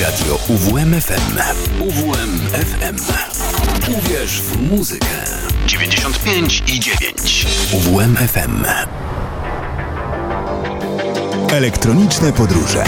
Radio UWMFM. UWMFM. Uwierz w muzykę. 95 i 9. UWMFM. Elektroniczne podróże.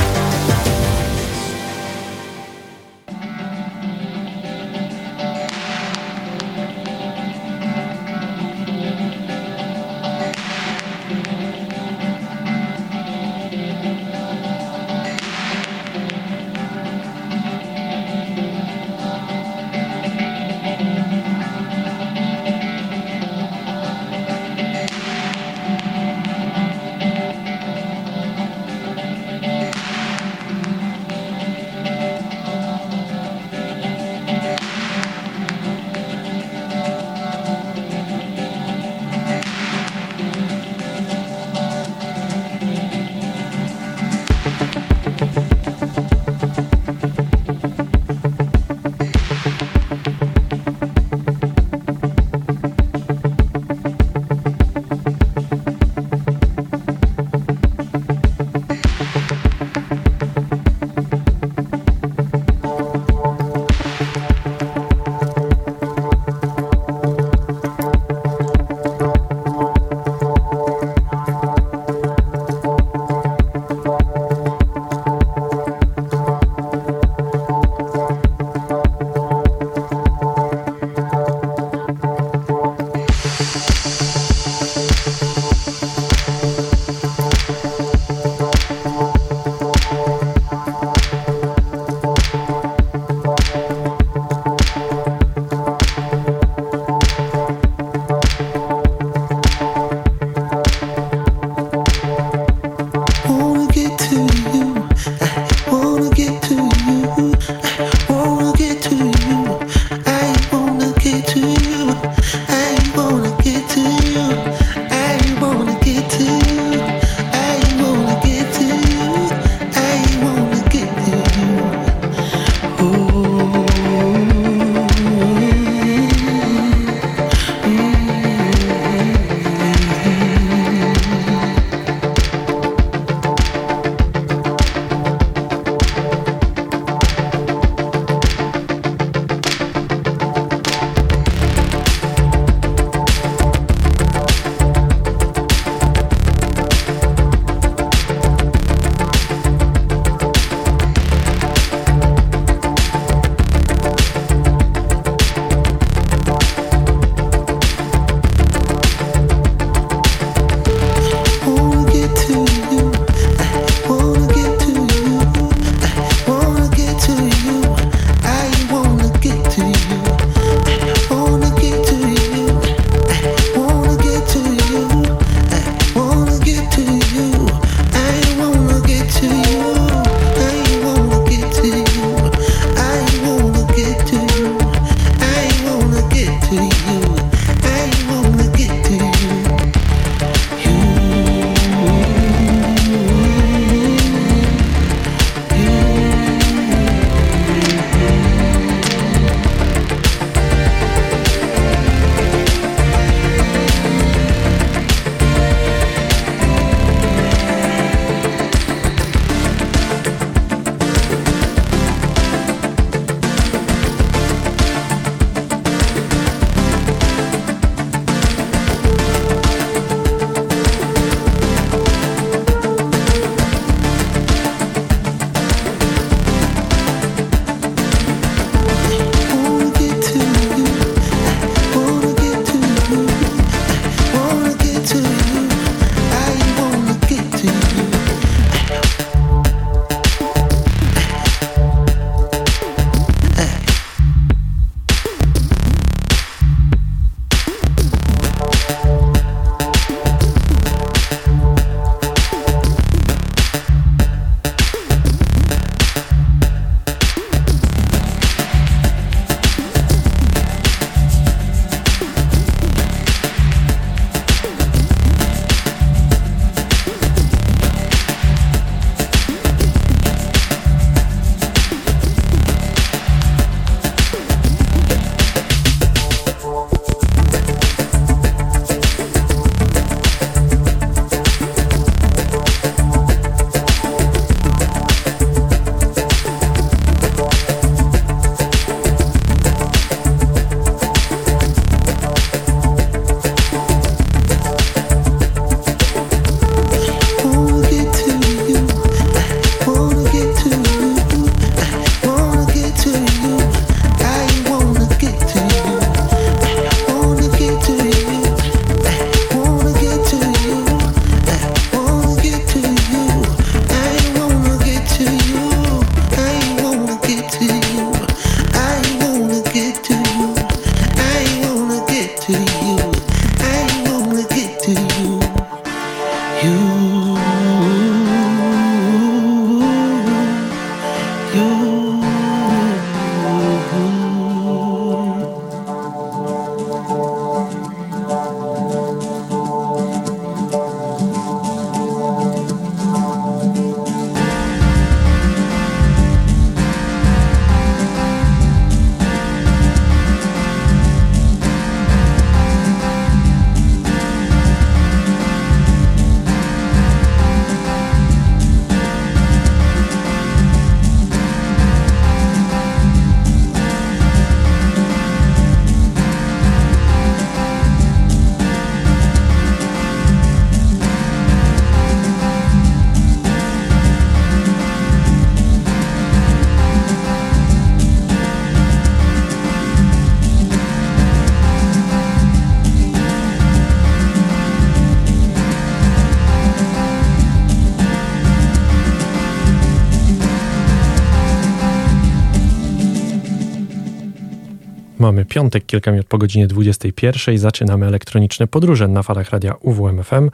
Piątek, kilka minut po godzinie 21. Zaczynamy elektroniczne podróże na falach radia UWMFM.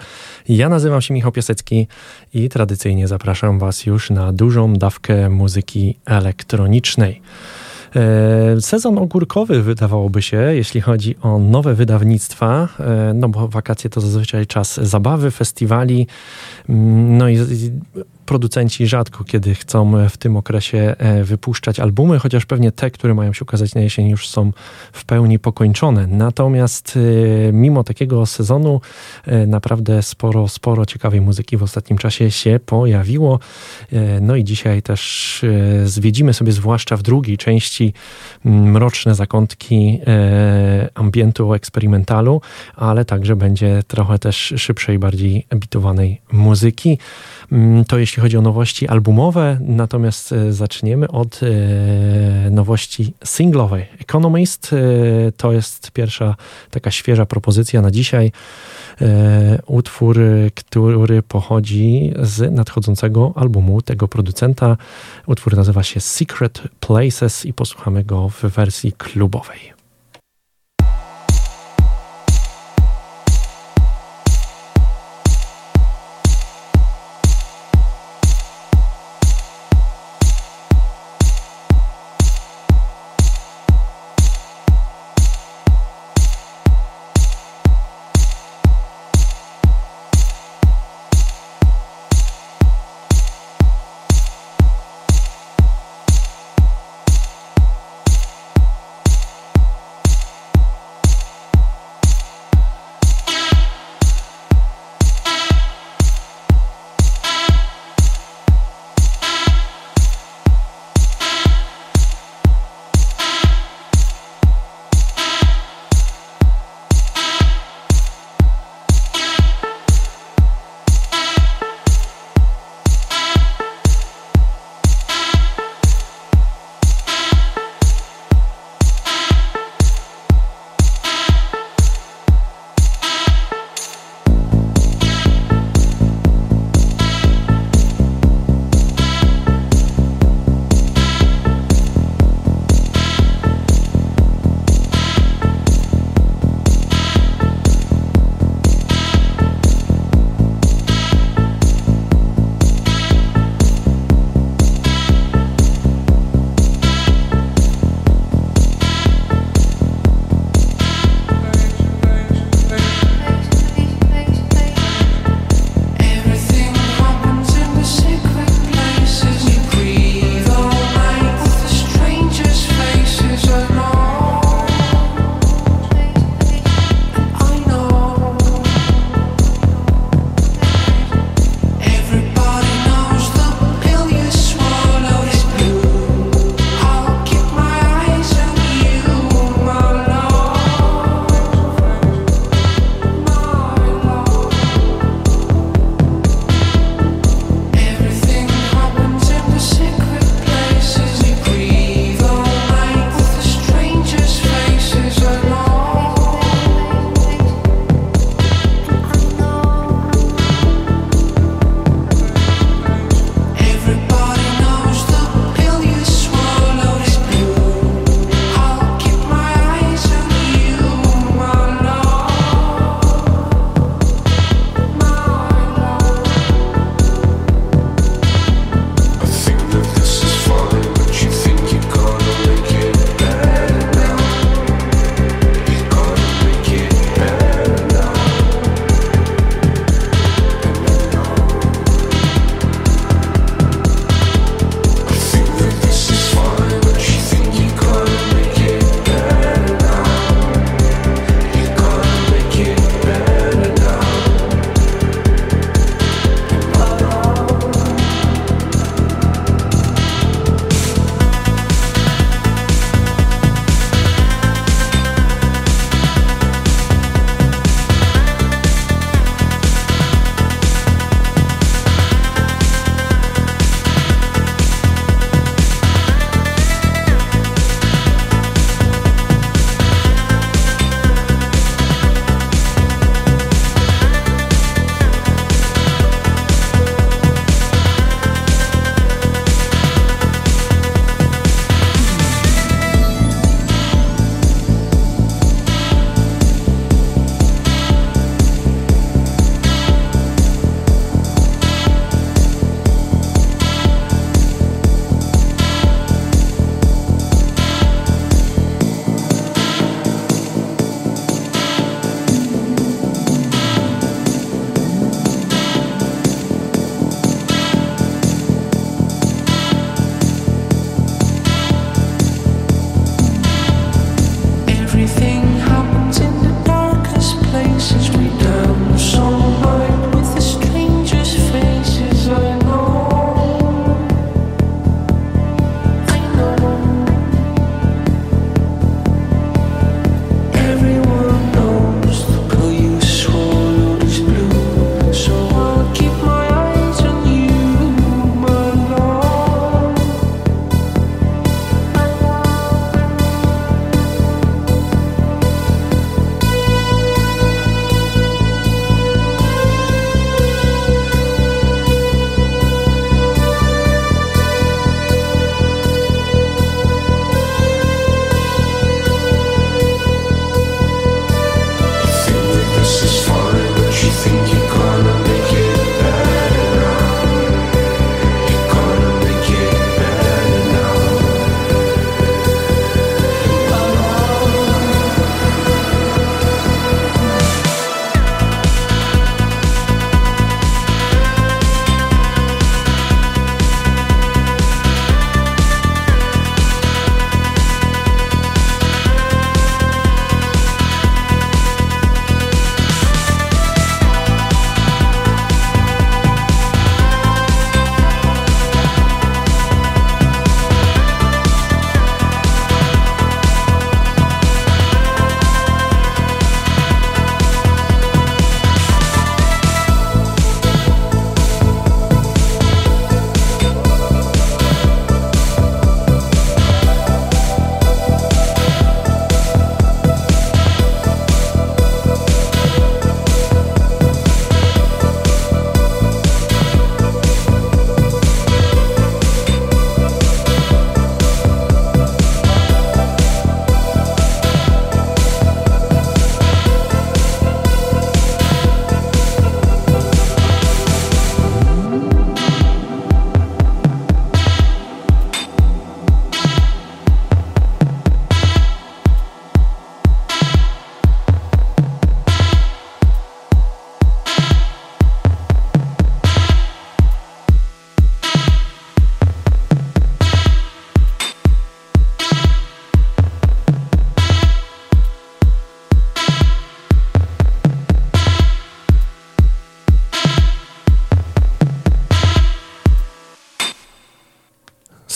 Ja nazywam się Michał Piasecki i tradycyjnie zapraszam Was już na dużą dawkę muzyki elektronicznej. E, sezon ogórkowy wydawałoby się, jeśli chodzi o nowe wydawnictwa, e, no bo wakacje to zazwyczaj czas zabawy, festiwali, mm, no i producenci rzadko kiedy chcą w tym okresie e, wypuszczać albumy, chociaż pewnie te, które mają się ukazać na jesień, już są w pełni pokończone. Natomiast e, mimo takiego sezonu e, naprawdę sporo, sporo ciekawej muzyki w ostatnim czasie się pojawiło. No i dzisiaj też zwiedzimy sobie zwłaszcza w drugiej części mroczne zakątki ambientu eksperymentalu, ale także będzie trochę też szybszej, bardziej bitowanej muzyki. Mm, to jeśli chodzi o nowości albumowe, natomiast e, zaczniemy od e, nowości singlowej. Economist e, to jest pierwsza taka świeża propozycja na dzisiaj. Utwór, który pochodzi z nadchodzącego albumu tego producenta. Utwór nazywa się Secret Places i posłuchamy go w wersji klubowej.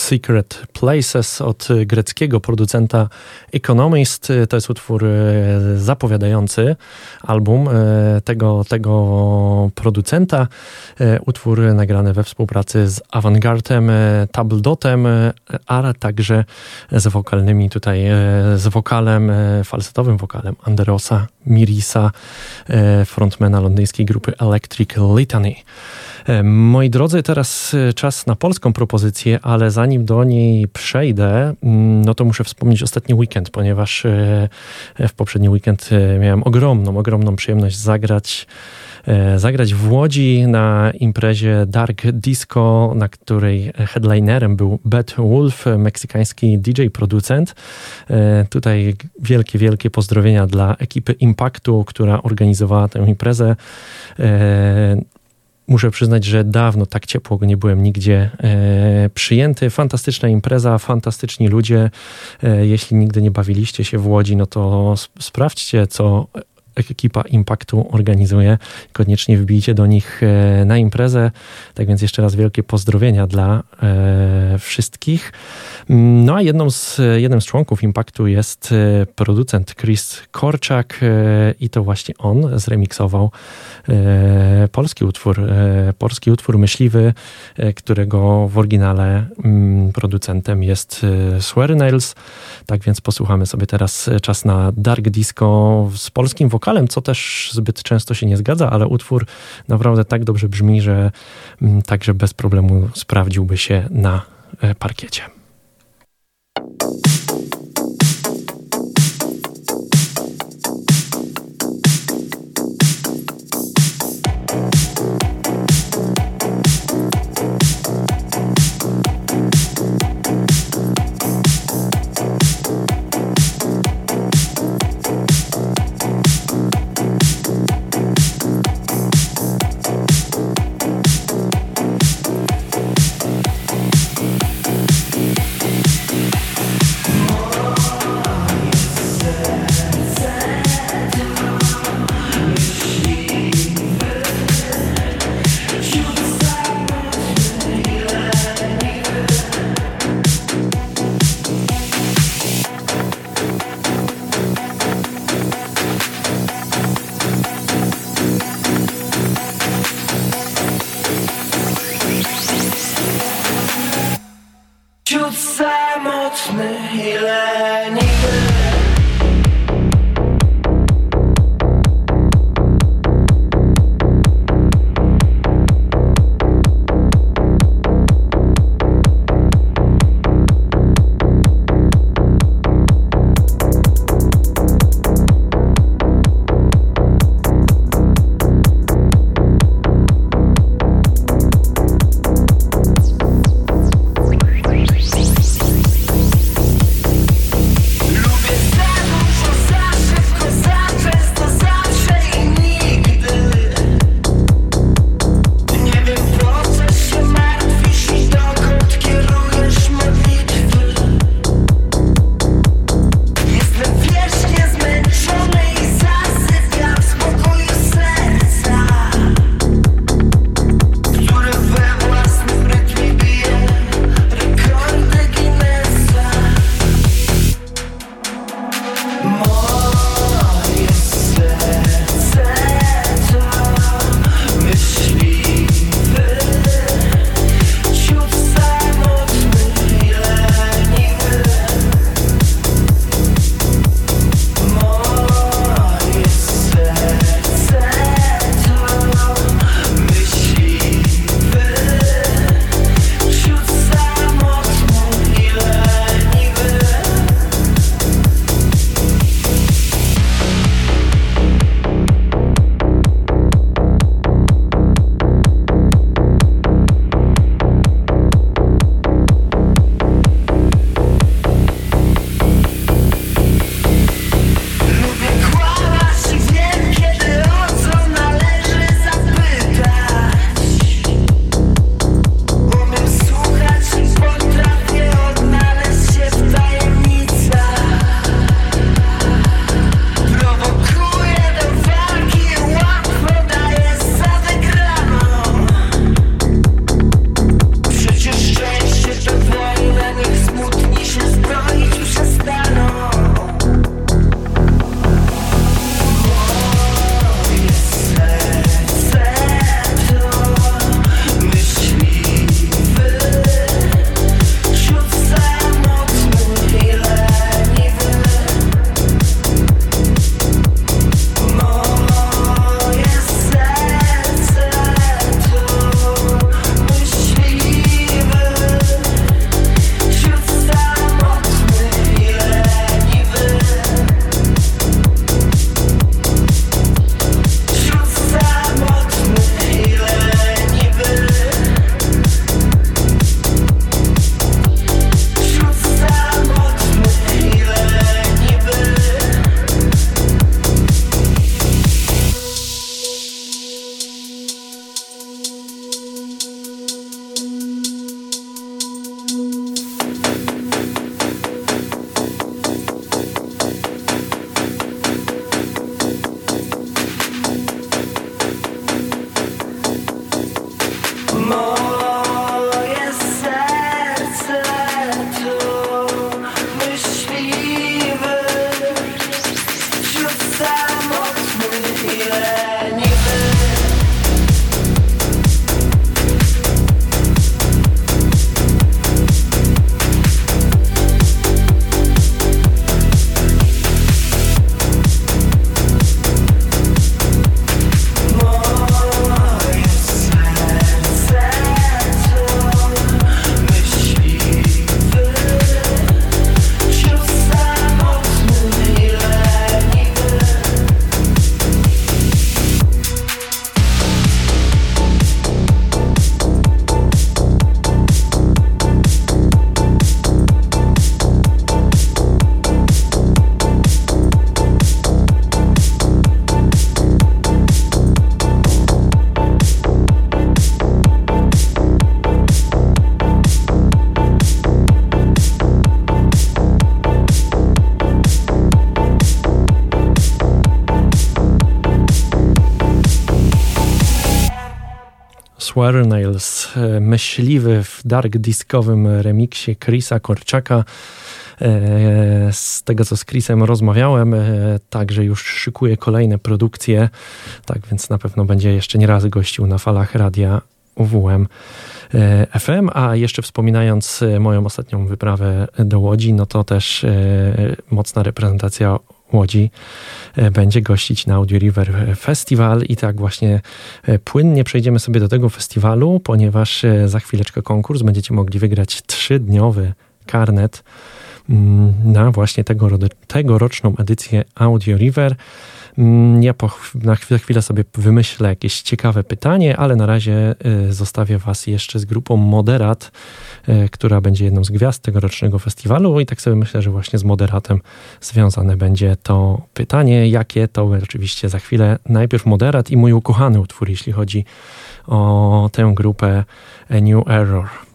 Secret Places od greckiego producenta Economist. To jest utwór e, zapowiadający album tego, tego producenta. Utwór nagrany we współpracy z Avantgardem, Tabledotem, ale także z wokalnymi tutaj, z wokalem, falsetowym wokalem Anderosa Mirisa, frontmana londyńskiej grupy Electric Litany. E, moi drodzy, teraz e, czas na polską propozycję, ale zanim do niej przejdę, mm, no to muszę wspomnieć ostatni weekend, ponieważ e, w poprzedni weekend miałem ogromną, ogromną przyjemność zagrać zagrać w Łodzi na imprezie Dark Disco, na której headlinerem był Beth Wolf, meksykański DJ-producent. Tutaj wielkie, wielkie pozdrowienia dla ekipy Impactu, która organizowała tę imprezę. Muszę przyznać, że dawno tak ciepło nie byłem nigdzie e, przyjęty. Fantastyczna impreza, fantastyczni ludzie. E, jeśli nigdy nie bawiliście się w Łodzi, no to sprawdźcie, co ekipa Impactu organizuje. Koniecznie wbijcie do nich e, na imprezę. Tak więc jeszcze raz wielkie pozdrowienia dla e, wszystkich. No a jedną z, jednym z członków Impactu jest e, producent Chris Korczak i to właśnie on zremiksował polski utwór, polski utwór myśliwy, którego w oryginale mm, producentem jest Swear Nails. Tak więc posłuchamy sobie teraz czas na Dark Disco z polskim wokalem wokalem, co też zbyt często się nie zgadza, ale utwór naprawdę tak dobrze brzmi, że mm, także bez problemu sprawdziłby się na e, parkiecie. Square e, myśliwy w dark diskowym remiksie Chrisa Korczaka. E, z tego, co z Chrisem rozmawiałem, e, także już szykuje kolejne produkcje, tak więc na pewno będzie jeszcze nie raz gościł na falach radia UWM. FM, a jeszcze wspominając moją ostatnią wyprawę do Łodzi, no to też mocna reprezentacja Łodzi e, będzie gościć na Audio River Festival i tak właśnie e, płynnie przejdziemy sobie do tego festiwalu, ponieważ e, za chwileczkę konkurs będziecie mogli wygrać trzydniowy karnet mm, na właśnie tego, tegoroczną edycję Audio River. Mm, ja po, na chwilę, sobie wymyślę jakieś ciekawe pytanie, ale na razie y, zostawię Was jeszcze z grupą Moderat, y, która będzie jedną z gwiazd tegorocznego festiwalu i tak sobie myślę, że właśnie z Moderatem związane będzie to pytanie. Jakie to oczywiście za chwilę. Najpierw Moderat i mój ukochany utwór, jeśli chodzi o tę grupę New Error.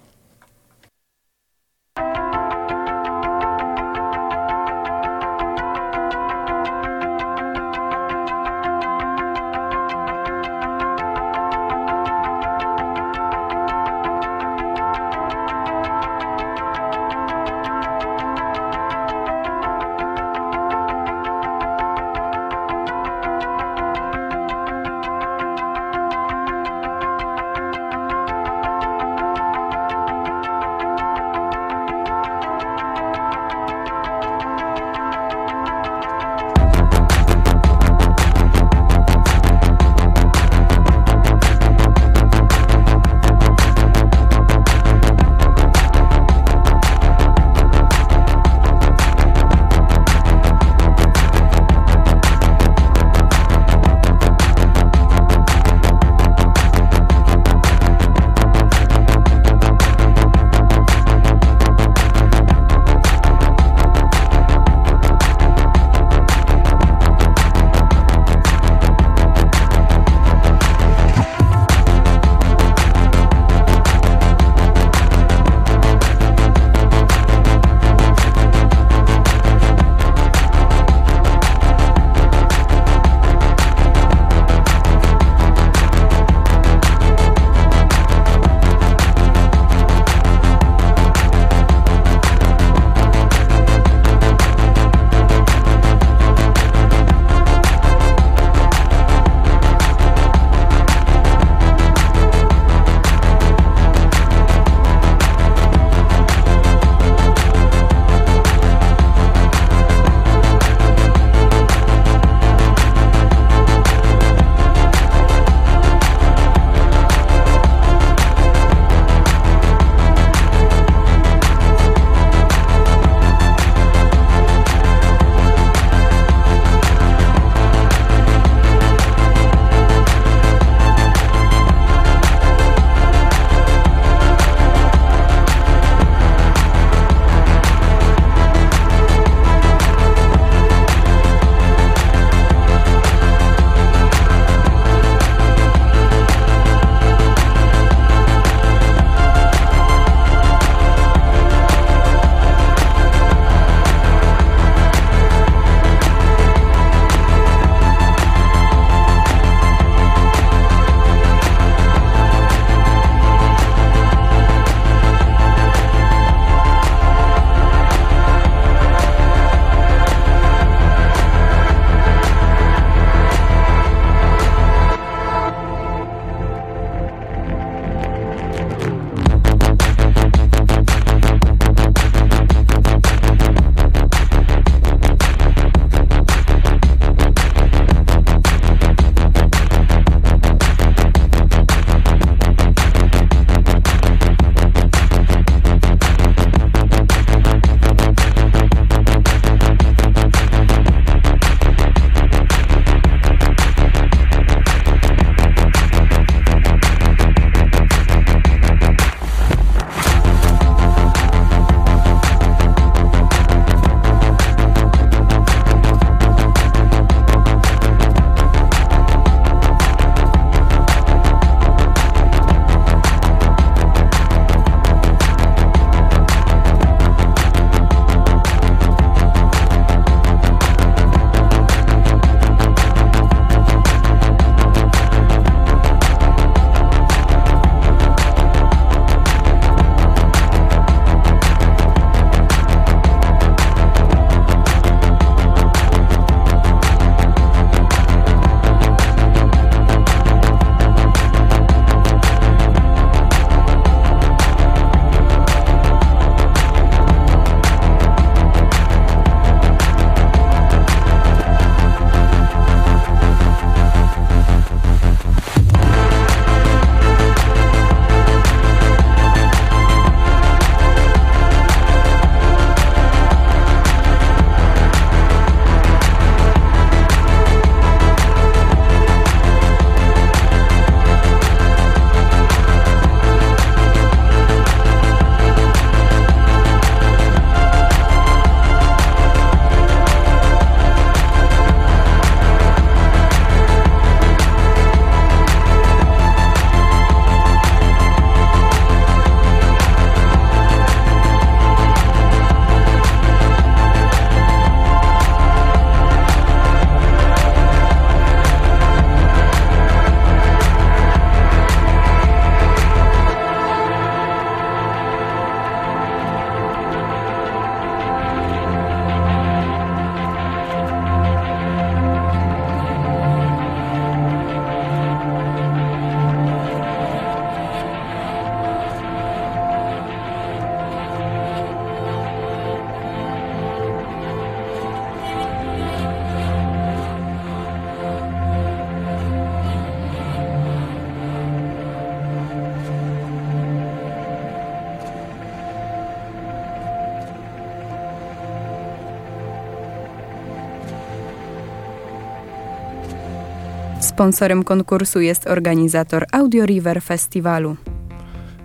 Sponsorem konkursu jest organizator Audio River Festiwalu.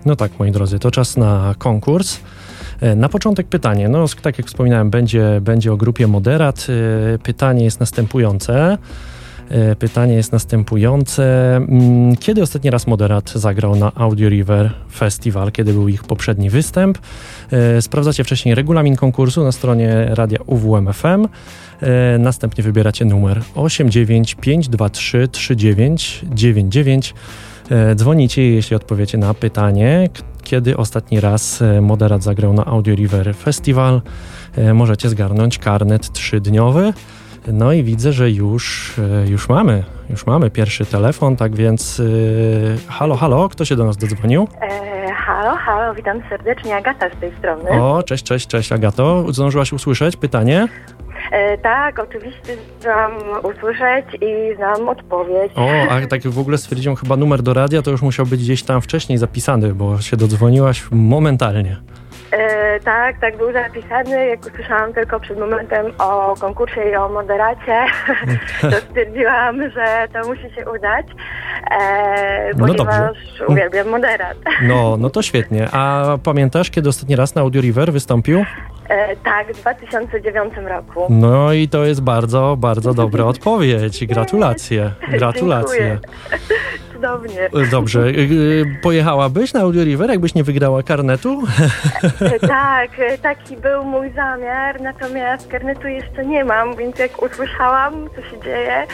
No tak, moi drodzy, to czas na konkurs. E, na początek pytanie. No, tak jak wspominałem, będzie, będzie o grupie Moderat. E, pytanie jest następujące. E, pytanie jest następujące. Mm, kiedy ostatni raz Moderat zagrał na Audio River Festival? Kiedy był ich poprzedni występ? Sprawdzacie wcześniej regulamin konkursu na stronie radia UWMFM. Następnie wybieracie numer 89523 3999. Dzwonicie, jeśli odpowiecie na pytanie, kiedy ostatni raz e, Moderat zagrał na Audio River Festival. E, możecie zgarnąć karnet trzydniowy. No i widzę, że już, e, już mamy, już mamy pierwszy telefon, tak więc halo, halo, kto się do nas dodzwonił? E, halo, halo, witam serdecznie, Agata z tej strony. O, cześć, cześć, cześć Agato. Zdążyłaś usłyszeć pytanie? E, tak, oczywiście znam usłyszeć i znam odpowiedź. O, a tak w ogóle stwierdziłem, chyba numer do radia to już musiał być gdzieś tam wcześniej zapisany, bo się dodzwoniłaś momentalnie. E, tak, tak był zapisany. Jak usłyszałam tylko przed momentem o konkursie i o moderacie, to stwierdziłam, że to musi się udać, e, no ponieważ dobrze. uwielbiam moderat. No, no to świetnie. A pamiętasz, kiedy ostatni raz na Audio River wystąpił? E, tak, w 2009 roku. No i to jest bardzo, bardzo dobra odpowiedź. Gratulacje. Gratulacje. Cudownie. E, dobrze. E, pojechałabyś na Audio River, jakbyś nie wygrała karnetu? tak, taki był mój zamiar, natomiast karnetu jeszcze nie mam, więc jak usłyszałam, co się dzieje,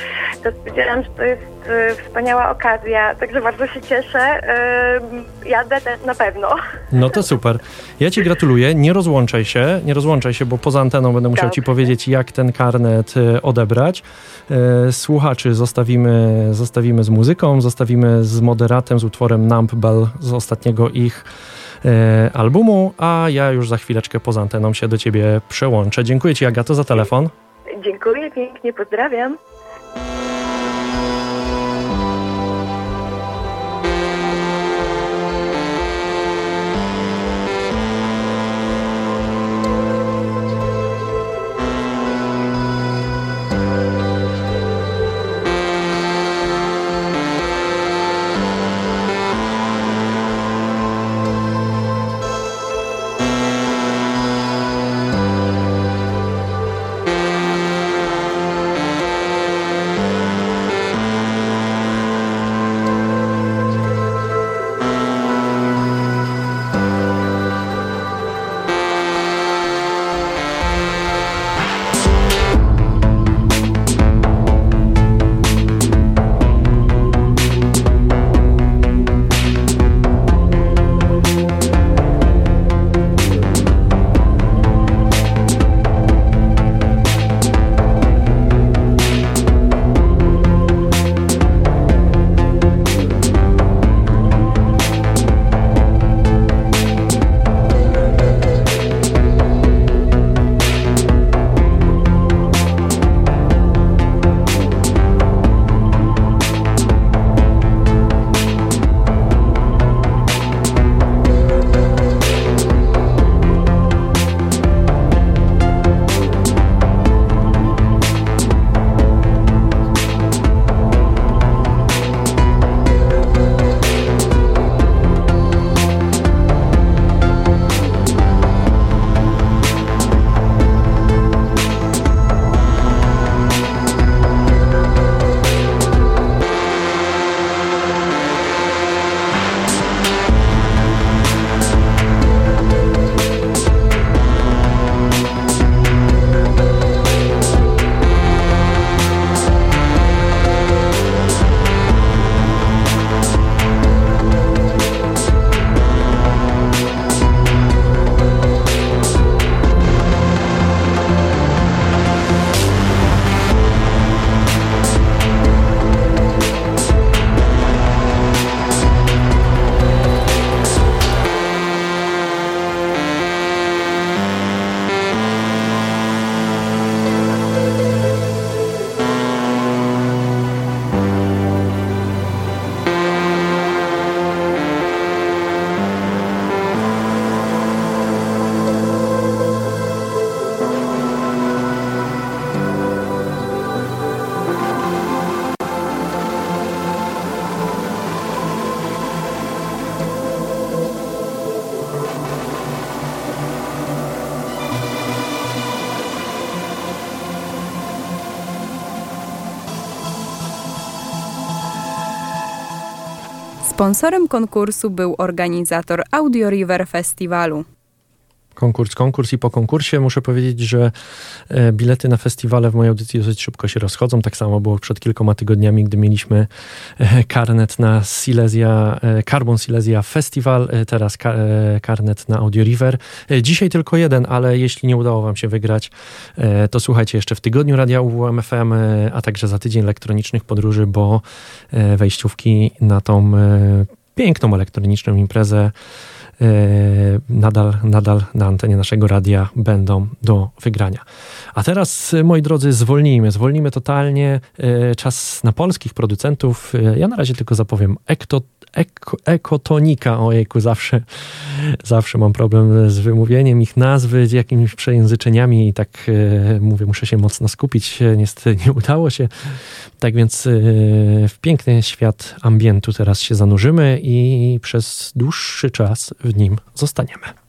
to stwierdziłam, że to jest wspaniała okazja, także bardzo się cieszę. Jadę na pewno. No to super. Ja Ci gratuluję. Nie rozłączaj się, nie rozłączaj się, bo poza anteną będę musiał Dobrze. Ci powiedzieć, jak ten karnet e, odebrać. Słuchaczy zostawimy, zostawimy z muzyką, zostawimy z moderatem, z utworem Nump Bell z ostatniego ich albumu, a ja już za chwileczkę poza anteną się do Ciebie przełączę. Dziękuję Ci, Agato, za telefon. Dziękuję pięknie, pozdrawiam. Sponsorem konkursu był organizator Audio River Festiwalu. Konkurs, konkurs i po konkursie muszę powiedzieć, że bilety na festiwale w mojej audycji dosyć szybko się rozchodzą. Tak samo było przed kilkoma tygodniami, gdy mieliśmy e, karnet na Silesia, e, Carbon Silesia Festival, teraz karnet na Audio River. Dzisiaj tylko jeden, ale jeśli nie udało wam się wygrać, to słuchajcie jeszcze w tygodniu Radia UWMFM, a także za tydzień elektronicznych podróży, bo wejściówki na tą piękną elektroniczną imprezę E, nadal, nadal na antenie naszego radia będą do wygrania. A teraz, moi drodzy, zwolnijmy, zwolnijmy totalnie. E, czas na polskich producentów. E, ja na razie tylko zapowiem Ekto Eko, ekotonika, ojejku, zawsze, zawsze mam problem z wymówieniem ich nazwy, z jakimiś przejęzyczeniami i tak e, mówię, muszę się mocno skupić, niestety nie udało się. Tak więc e, w piękny świat ambientu teraz się zanurzymy i przez dłuższy czas w nim zostaniemy.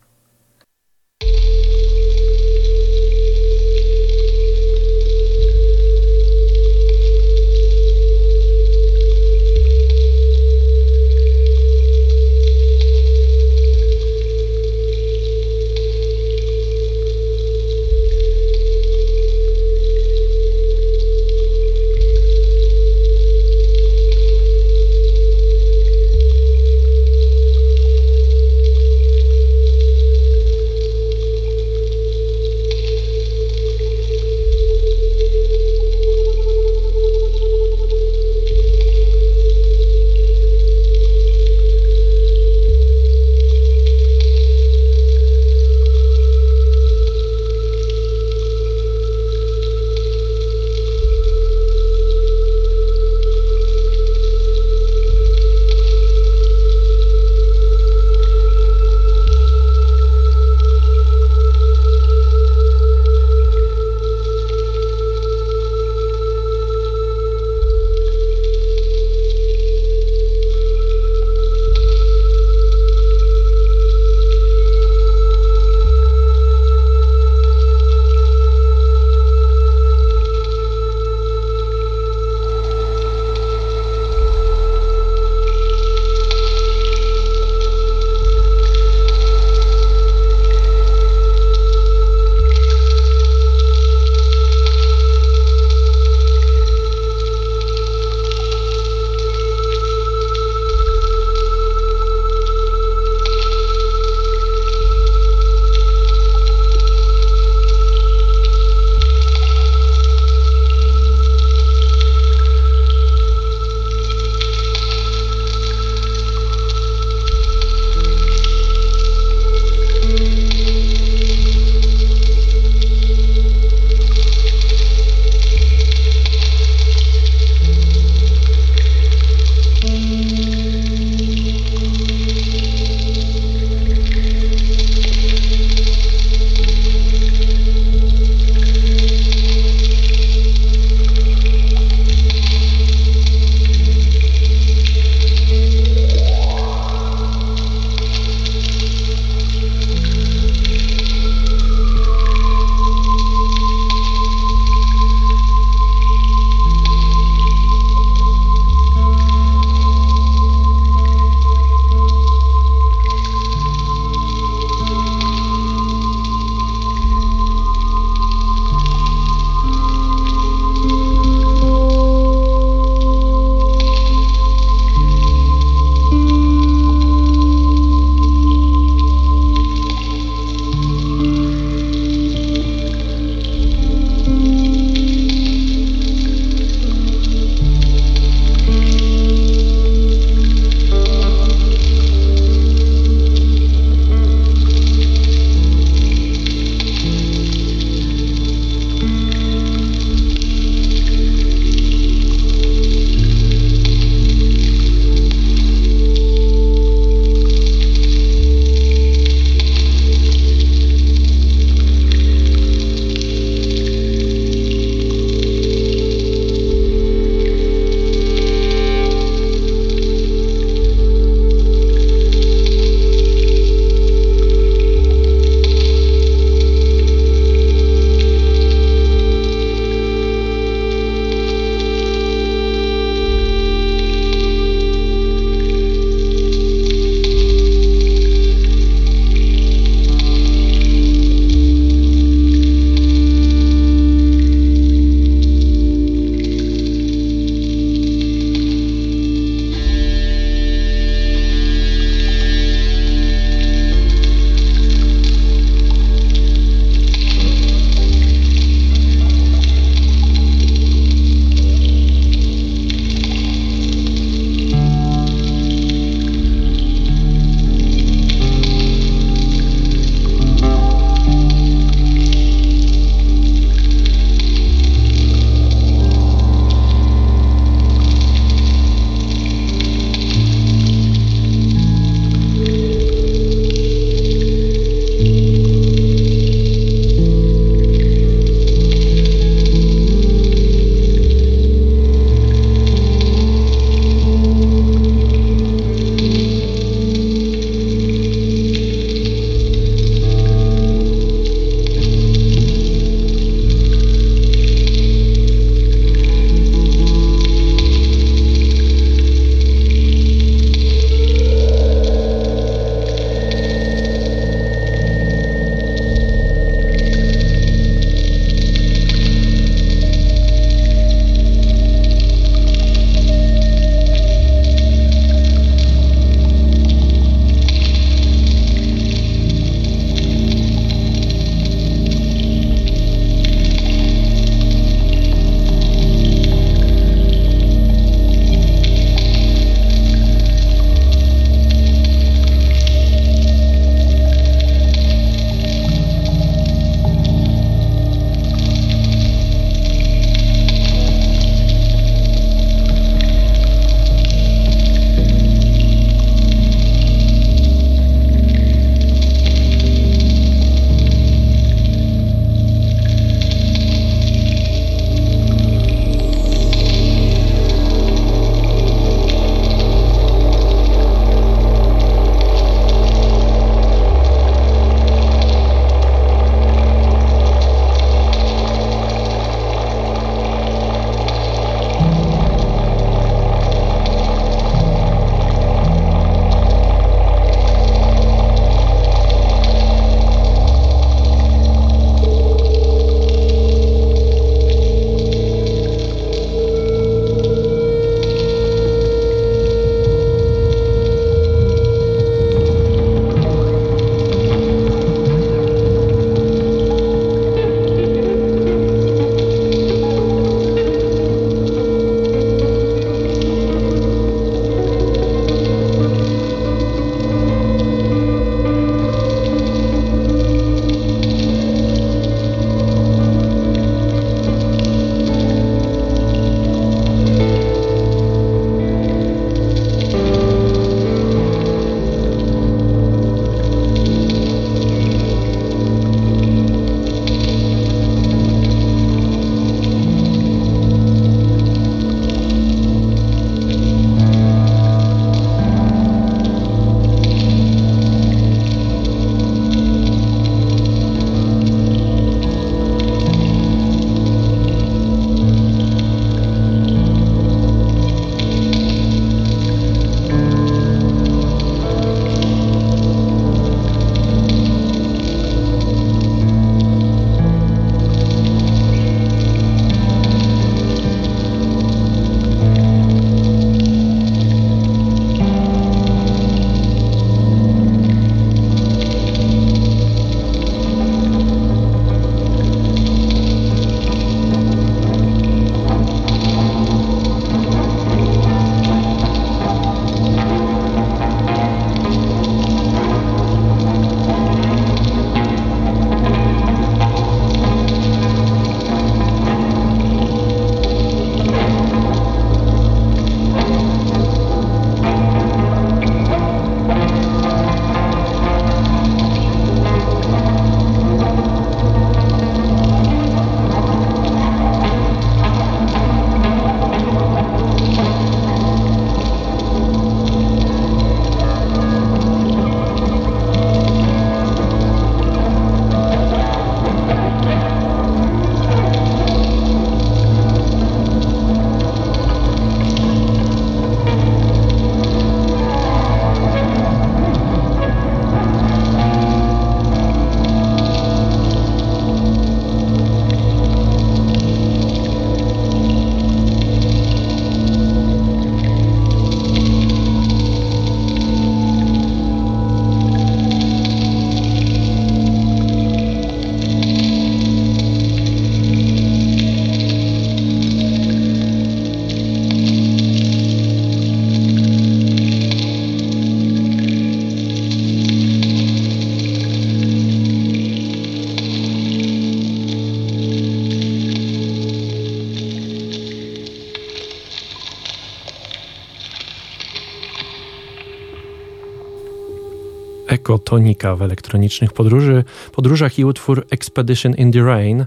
Ekotonika w elektronicznych podróży, podróżach i utwór Expedition in the Rain.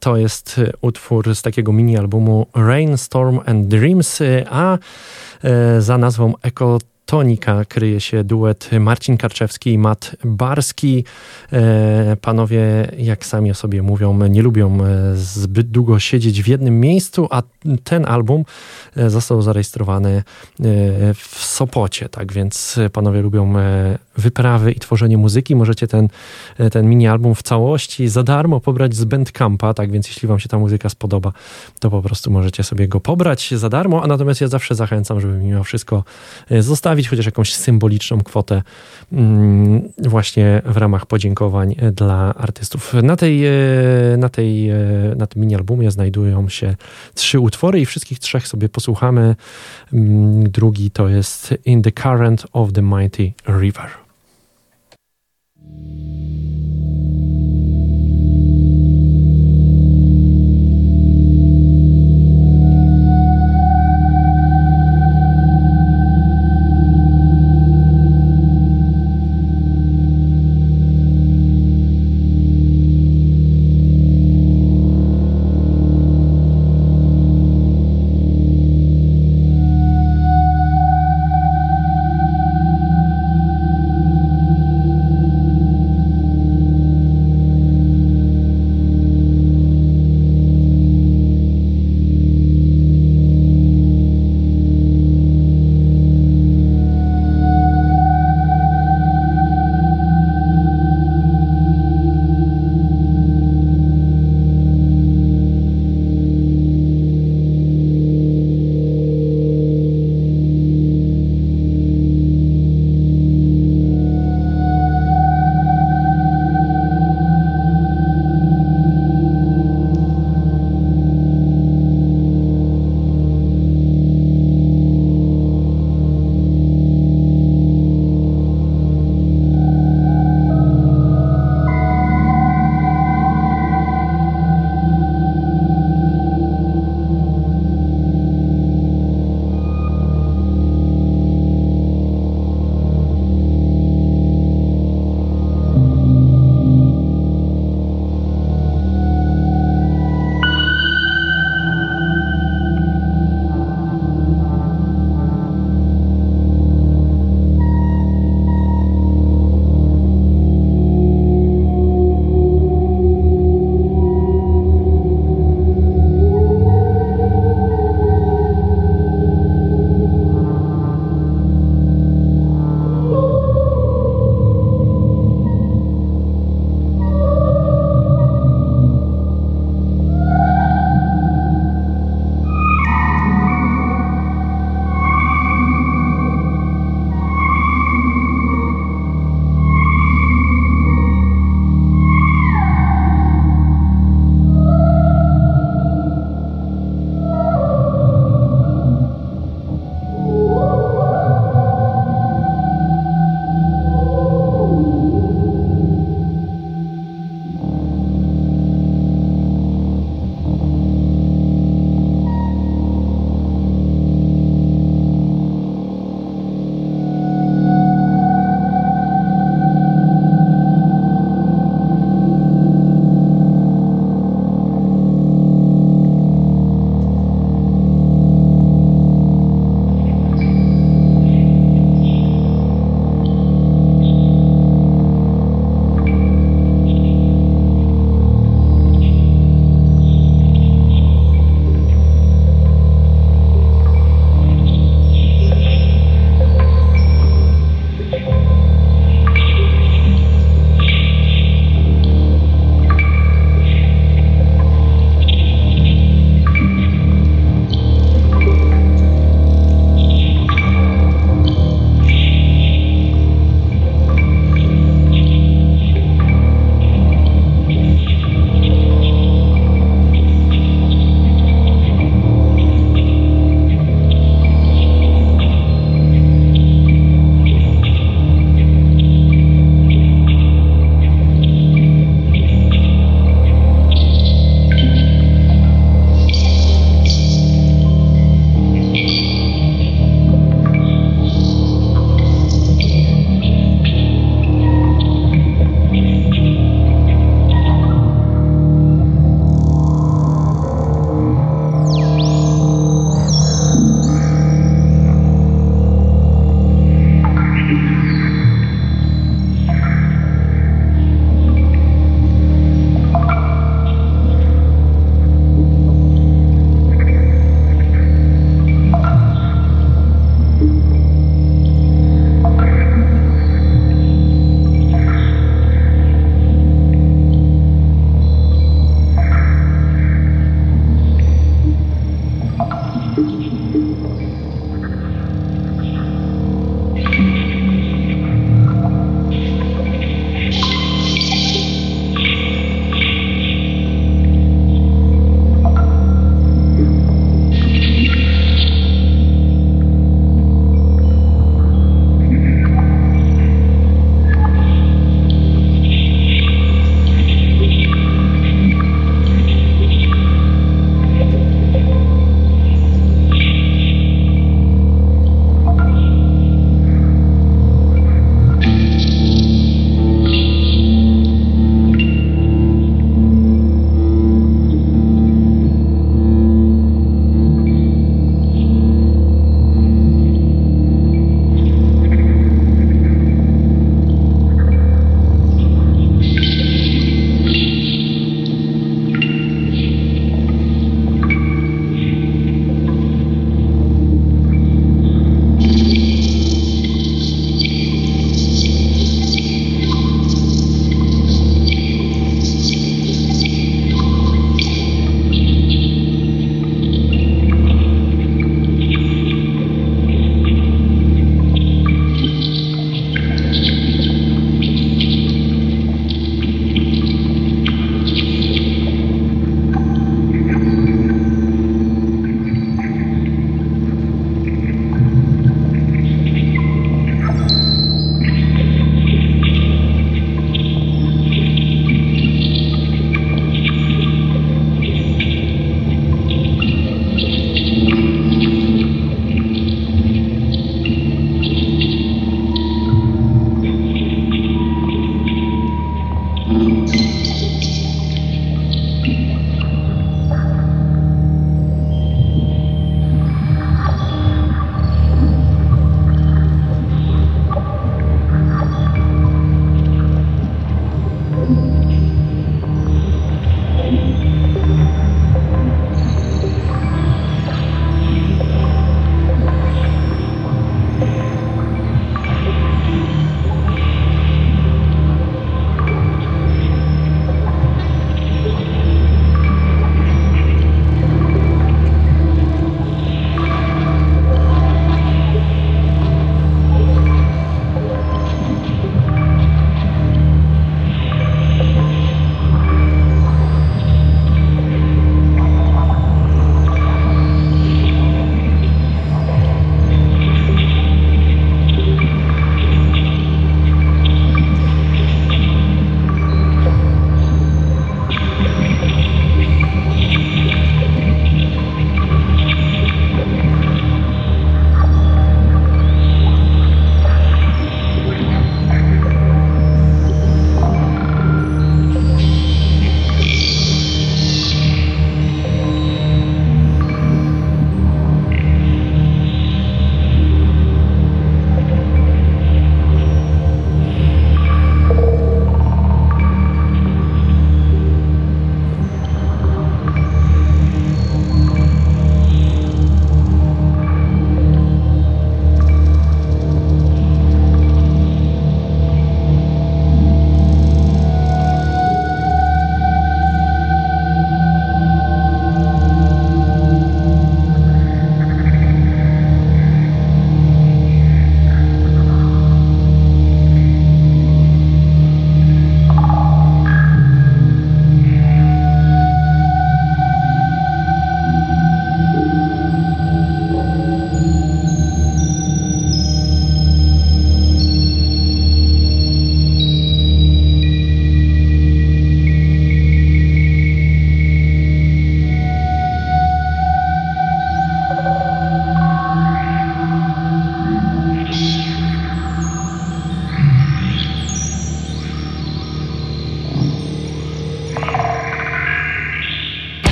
To jest utwór z takiego mini albumu Rain, Storm and Dreams, a za nazwą Eko Tonika kryje się duet Marcin Karczewski i Matt Barski. E, panowie, jak sami o sobie mówią, nie lubią e, zbyt długo siedzieć w jednym miejscu, a ten album e, został zarejestrowany w Sopocie, tak więc panowie lubią wyprawy i tworzenie muzyki. Możecie ten, ten mini album w całości za darmo pobrać z Bandcampa, tak więc jeśli wam się ta muzyka spodoba, to po prostu możecie sobie go pobrać za darmo, a natomiast ja zawsze zachęcam, żeby mimo wszystko zostawić zostawić chociaż jakąś symboliczną kwotę mm, właśnie w ramach podziękowań dla artystów. Na, tej, e, na, tej, e, na tym mini-albumie znajdują się trzy utwory i wszystkich trzech sobie posłuchamy. Mm, drugi to jest In the Current of the Mighty River.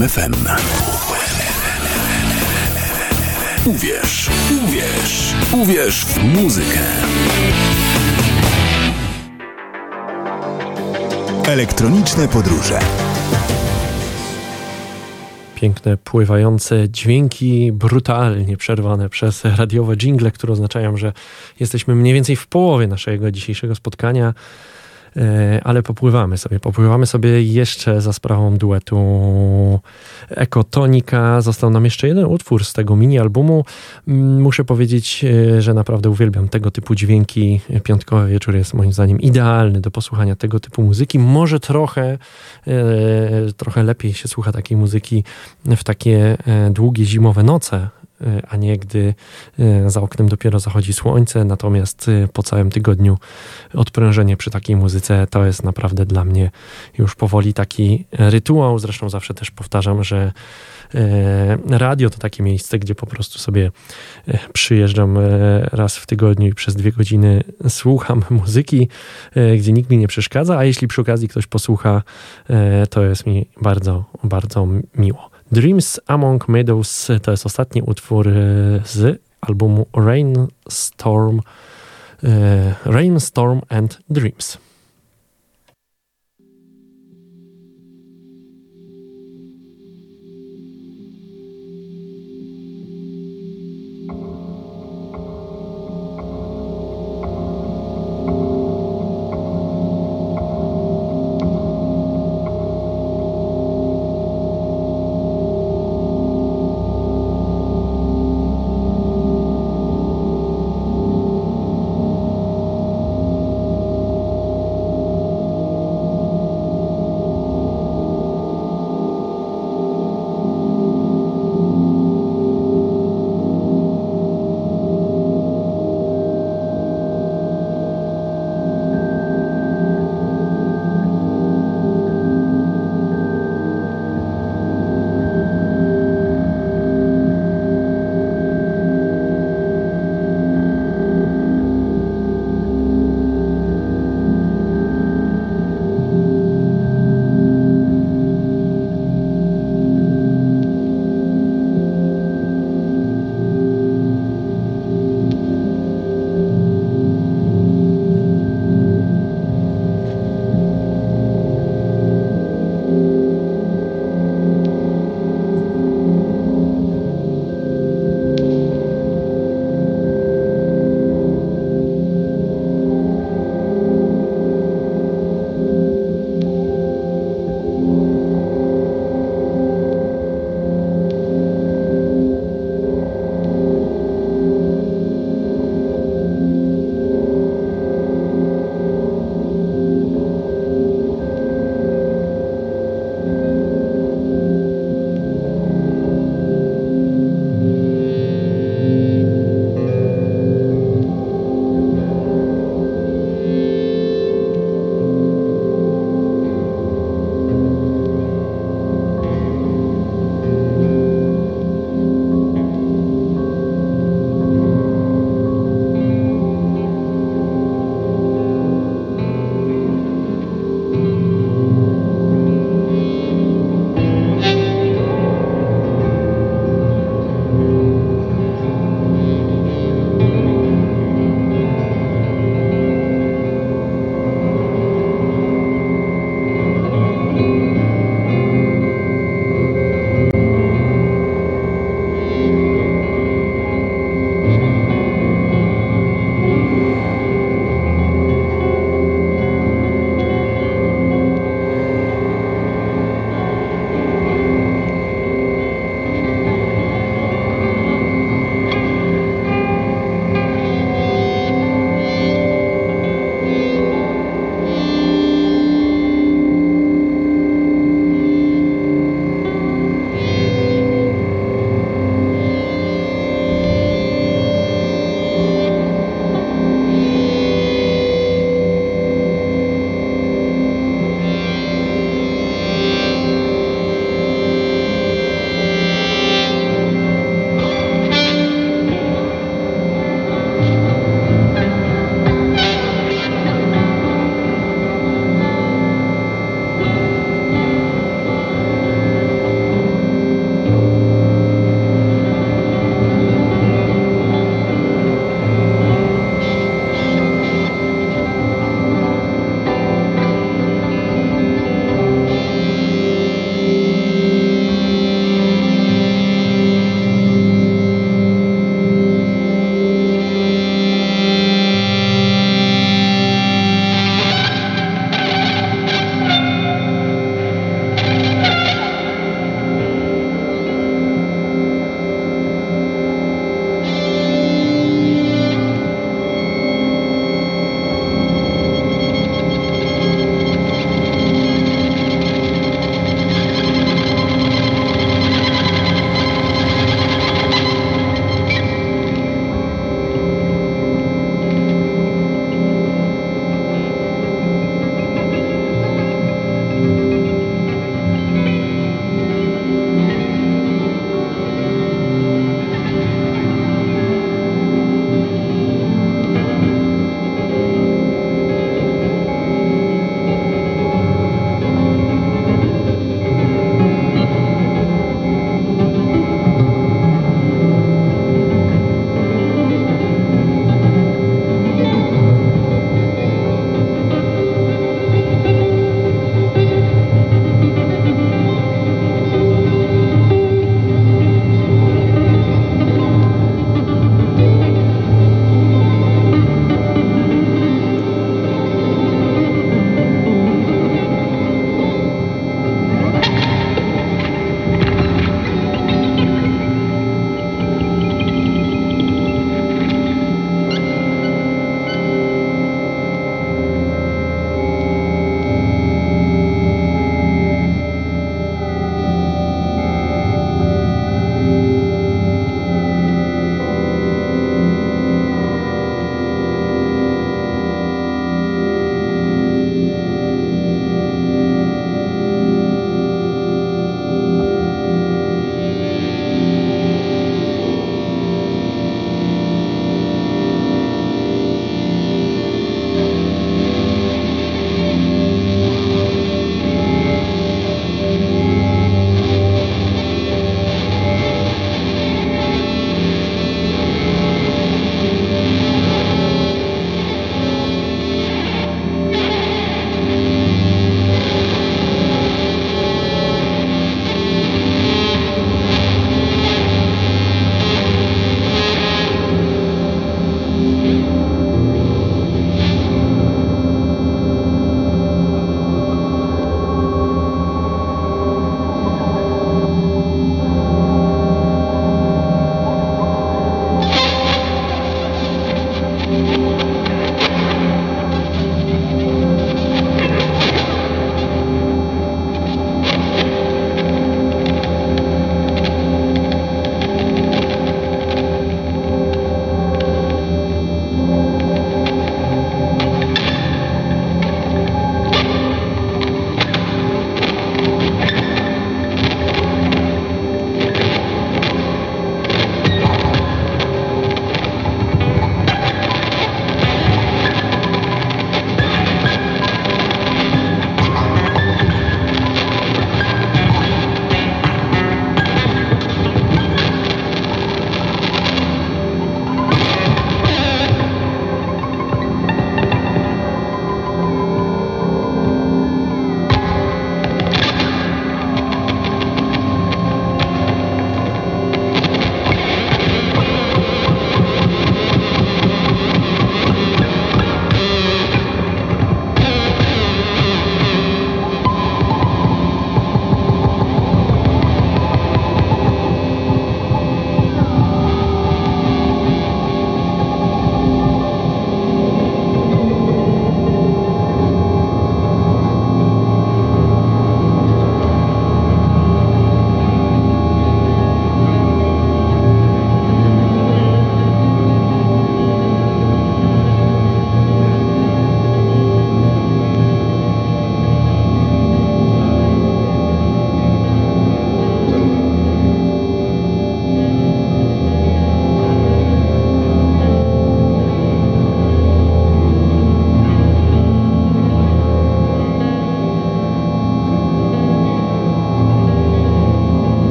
UWMFM. Uwierz, uwierz, uwierz w muzykę. Elektroniczne podróże. Piękne, pływające dźwięki, brutalnie przerwane przez radiowe jingle, które oznaczają, że jesteśmy mniej więcej w połowie naszego dzisiejszego spotkania. E, ale popływamy sobie. Popływamy sobie jeszcze za sprawą duetu Ekotonika. Został nam jeszcze jeden utwór z tego mini-albumu. Mm, muszę powiedzieć, e, że naprawdę uwielbiam tego typu dźwięki. Piątkowy wieczór jest moim zdaniem idealny do posłuchania tego typu muzyki. Może trochę, e, trochę lepiej się słucha takiej muzyki w takie długie zimowe noce, a nie gdy e, za oknem dopiero zachodzi słońce. Natomiast e, po całym tygodniu odprężenie przy takiej muzyce to jest naprawdę dla mnie już powoli taki rytuał. Zresztą zawsze też powtarzam, że radio to takie miejsce, gdzie po prostu sobie przyjeżdżam raz w tygodniu i przez dwie godziny słucham muzyki, gdzie nikt mi nie przeszkadza, a jeśli przy okazji ktoś posłucha, to jest mi bardzo, bardzo miło. Dreams Among Meadows to jest ostatni utwór e, z albumu Rainstorm, e, Rainstorm and Dreams.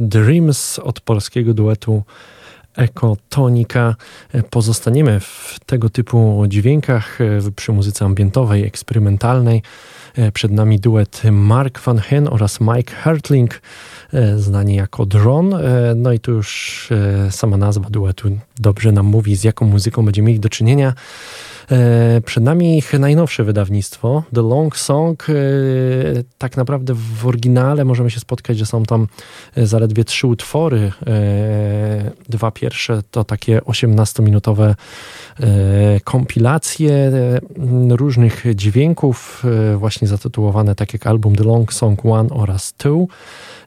Dreams od polskiego duetu Ekotonika. Pozostaniemy w tego typu dźwiękach przy muzyce ambientowej, eksperymentalnej. Przed nami duet Mark Van Hen oraz Mike Hertling, znani jako Drone. No i tu już sama nazwa duetu dobrze nam mówi, z jaką muzyką będziemy mieli do czynienia. E, przed nami ich najnowsze wydawnictwo, The Long Song. E, tak naprawdę w oryginale możemy się spotkać, że są tam e, zaledwie trzy utwory. Dwa pierwsze to takie 18-minutowe kompilacje różnych dźwięków, właśnie zatytułowane tak jak album The Long Song 1 oraz 2.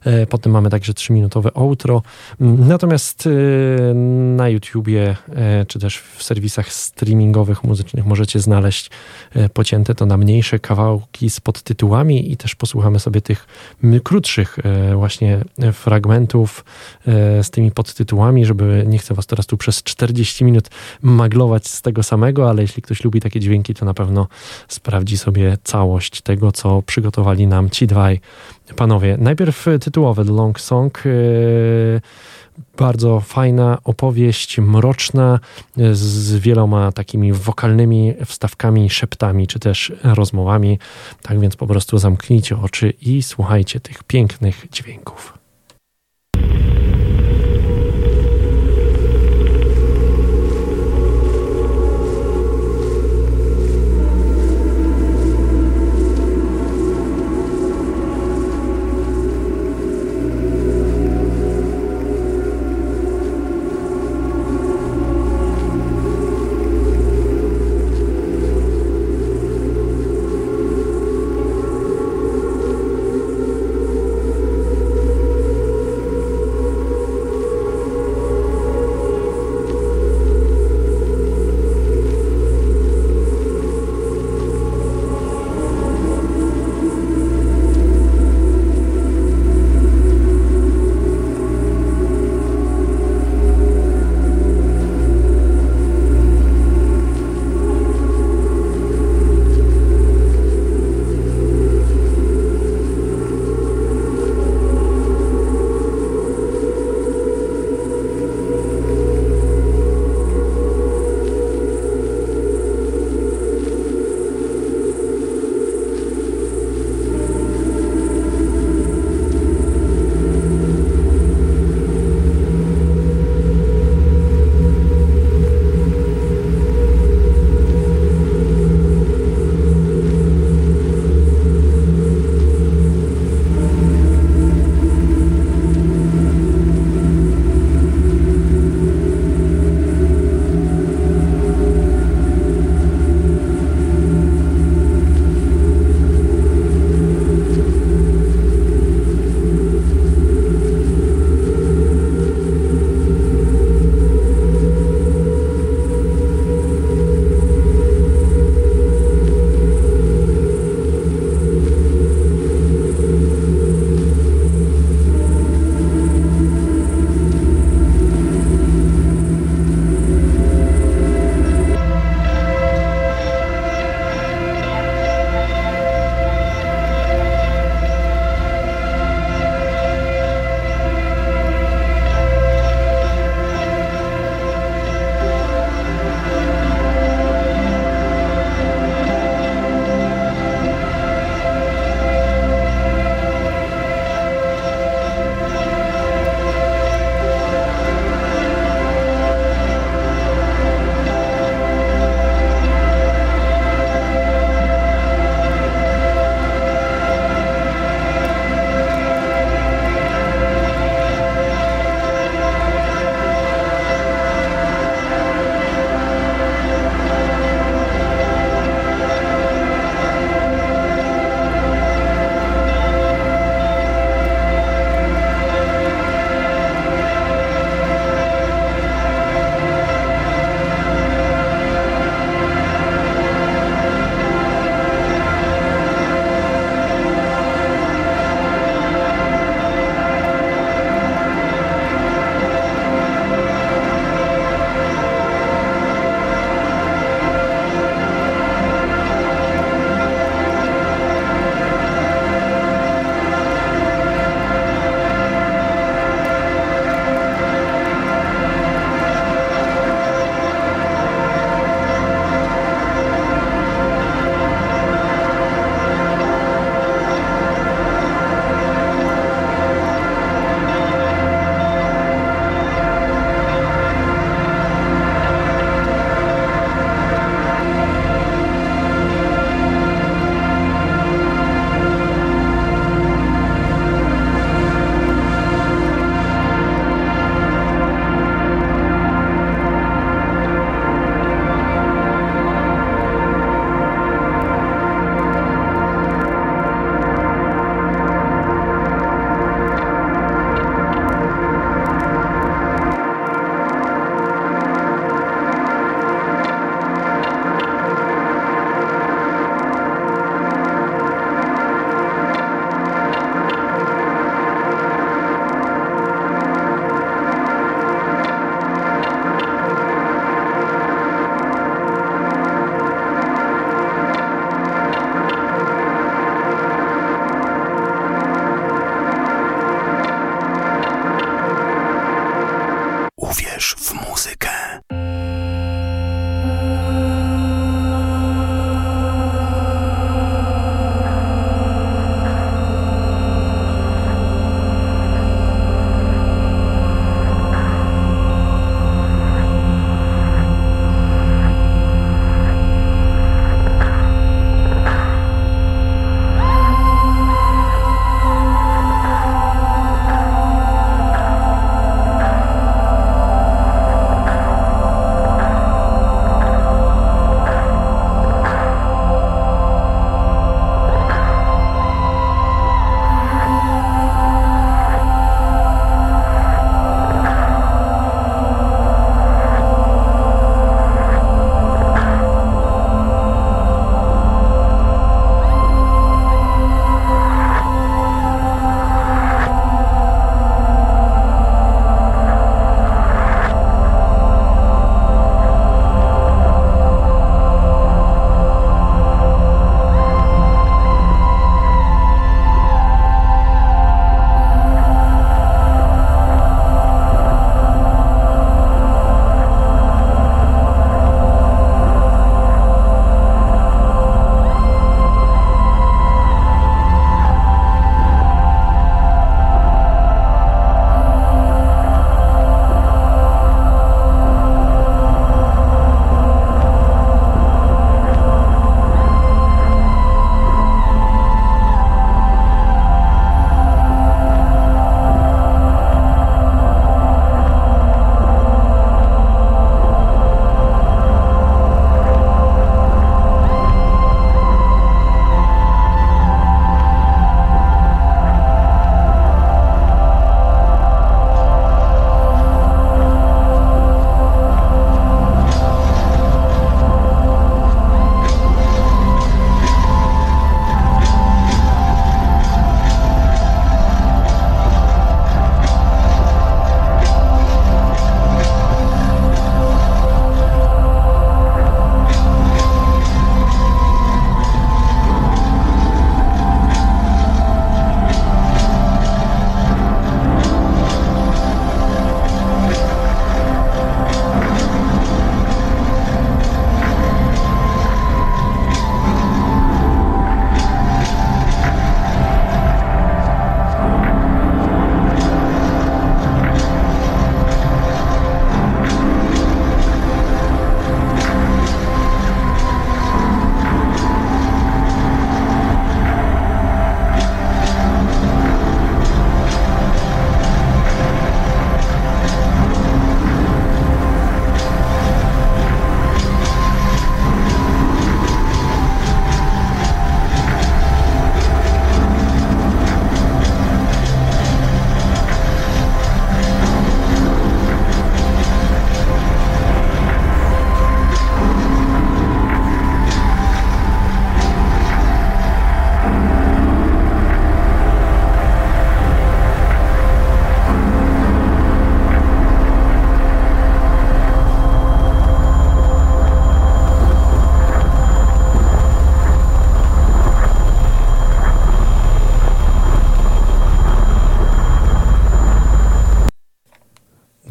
E, potem mamy także 3-minutowe outro. Mm, natomiast na YouTubie czy też w serwisach streamingowych muzycznych możecie znaleźć pocięte to na mniejsze kawałki z podtytułami i też posłuchamy sobie tych krótszych właśnie fragmentów z tymi podtytułami, żeby nie chcę was teraz tu przez 40 minut maglować z tego samego, ale jeśli ktoś lubi takie dźwięki, to na pewno sprawdzi sobie całość tego, co przygotowali nam ci dwaj panowie. Najpierw tytułowy The Long Song. E, bardzo fajna opowieść, mroczna, z wieloma takimi wokalnymi wstawkami, szeptami, czy też rozmowami. Tak więc po prostu zamknijcie oczy i słuchajcie tych pięknych dźwięków.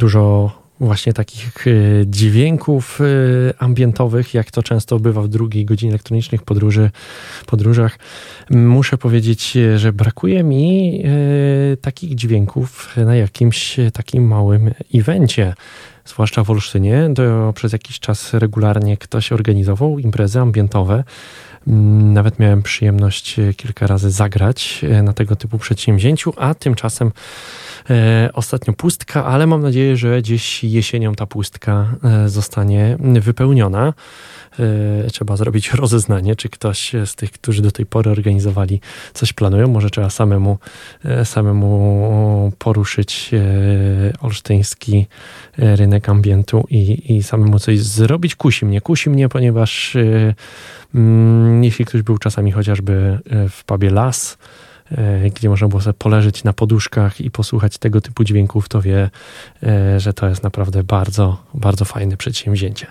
Dużo właśnie takich y, dźwięków y, ambientowych, jak to często bywa w drugiej godzinie elektronicznych podróży, podróżach. Muszę powiedzieć, że brakuje mi takich dźwięków na jakimś takim małym evencie zwłaszcza w Olsztynie. To przez jakiś czas regularnie ktoś organizował imprezy ambientowe. Nawet miałem przyjemność kilka razy zagrać na tego typu przedsięwzięciu, a tymczasem E, ostatnio pustka, ale mam nadzieję, że gdzieś jesienią ta pustka e, zostanie wypełniona. E, trzeba zrobić rozeznanie, czy ktoś z tych, którzy do tej pory organizowali, coś planują. Może trzeba samemu, samemu poruszyć olsztyński rynek ambientu i, i samemu coś zrobić. Kusi mnie, kusi mnie, ponieważ jeśli ktoś był czasami chociażby w pubie Las, E, gdzie można było sobie poleżeć na poduszkach i posłuchać tego typu dźwięków, to wie, e, że to jest naprawdę bardzo, bardzo fajne przedsięwzięcie.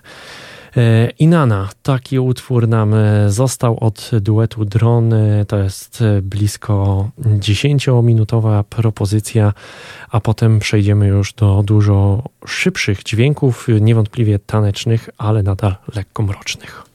E, Inana, taki utwór nam został od duetu Drony. To jest blisko 10-minutowa propozycja, a potem przejdziemy już do dużo szybszych dźwięków, niewątpliwie tanecznych, ale nadal lekko mrocznych.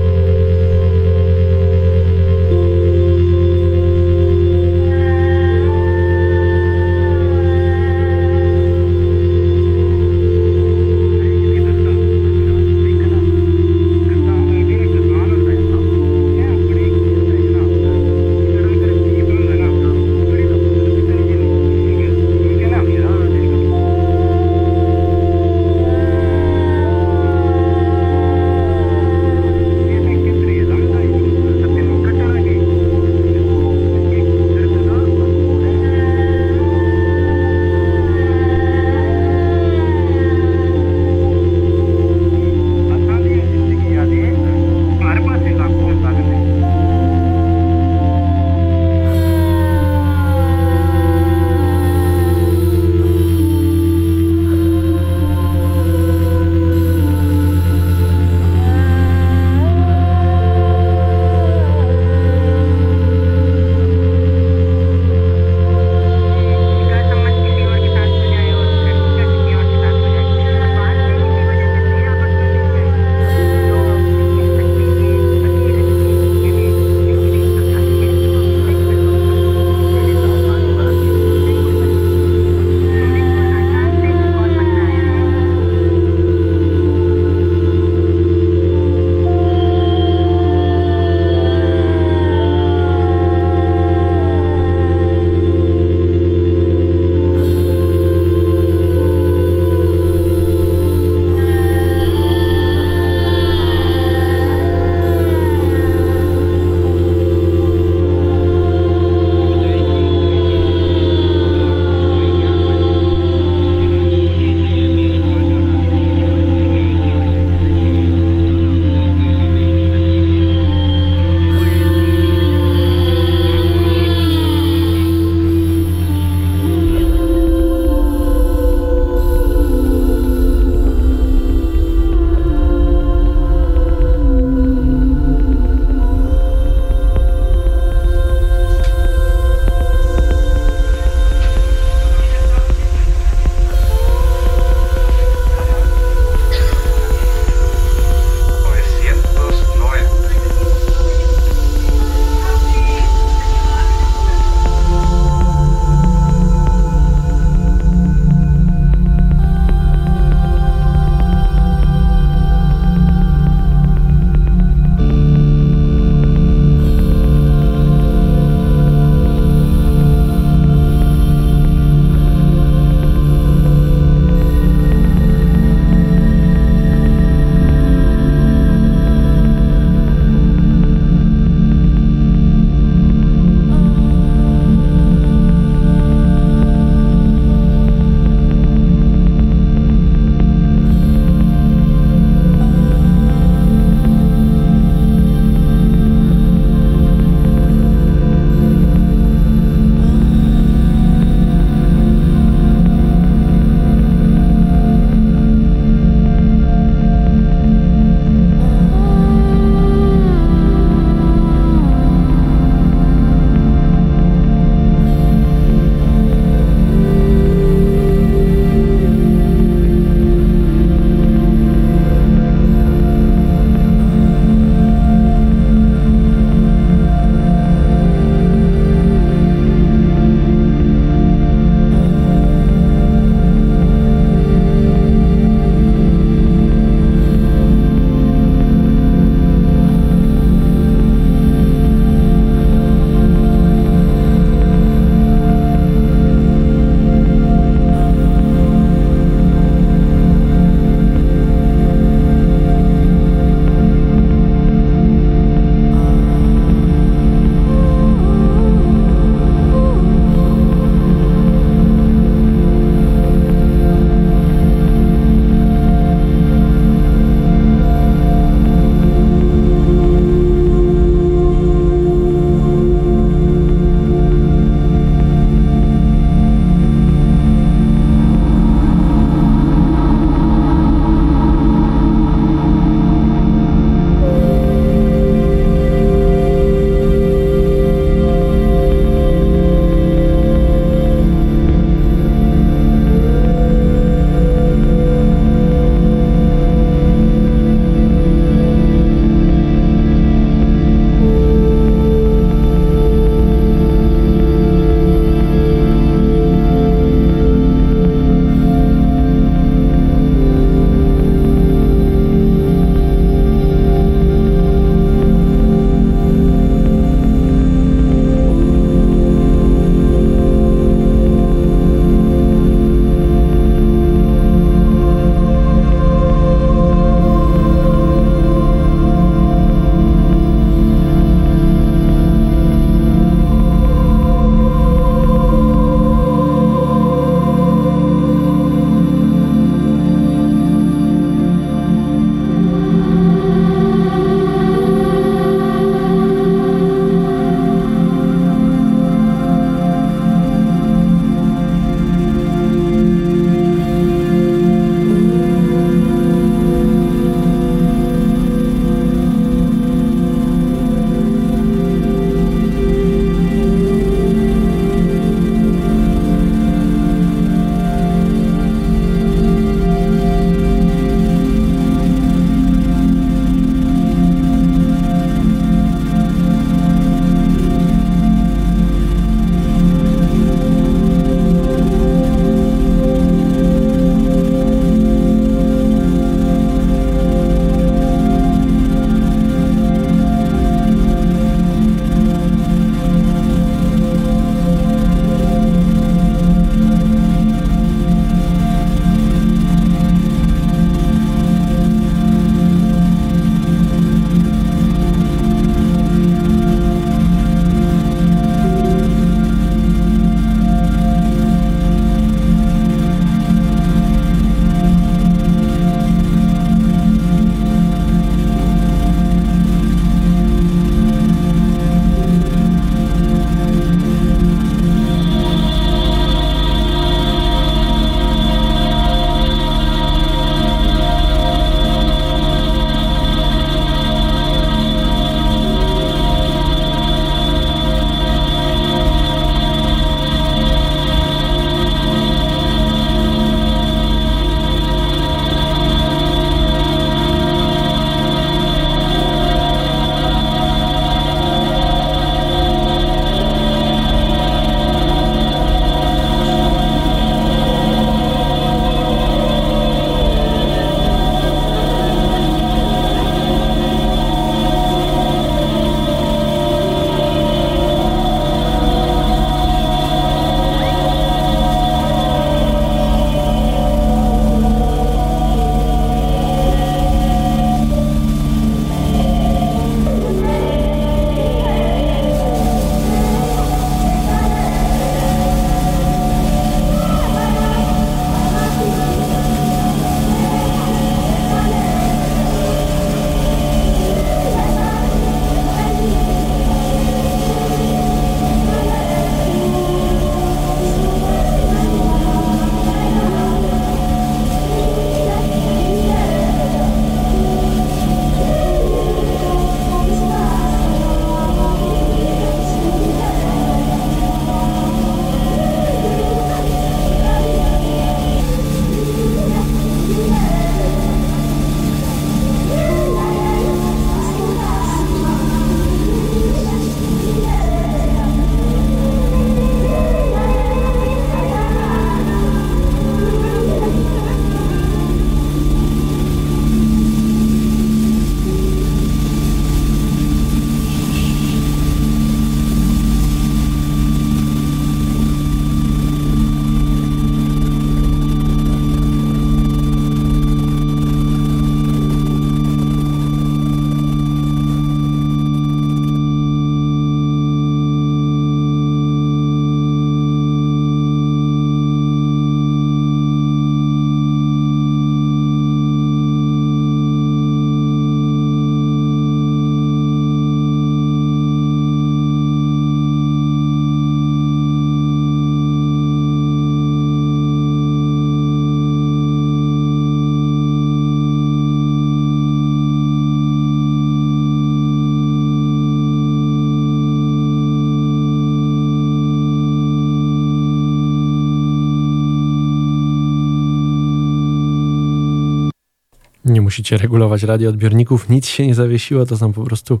Musicie regulować radioodbiorników, nic się nie zawiesiło, to są po prostu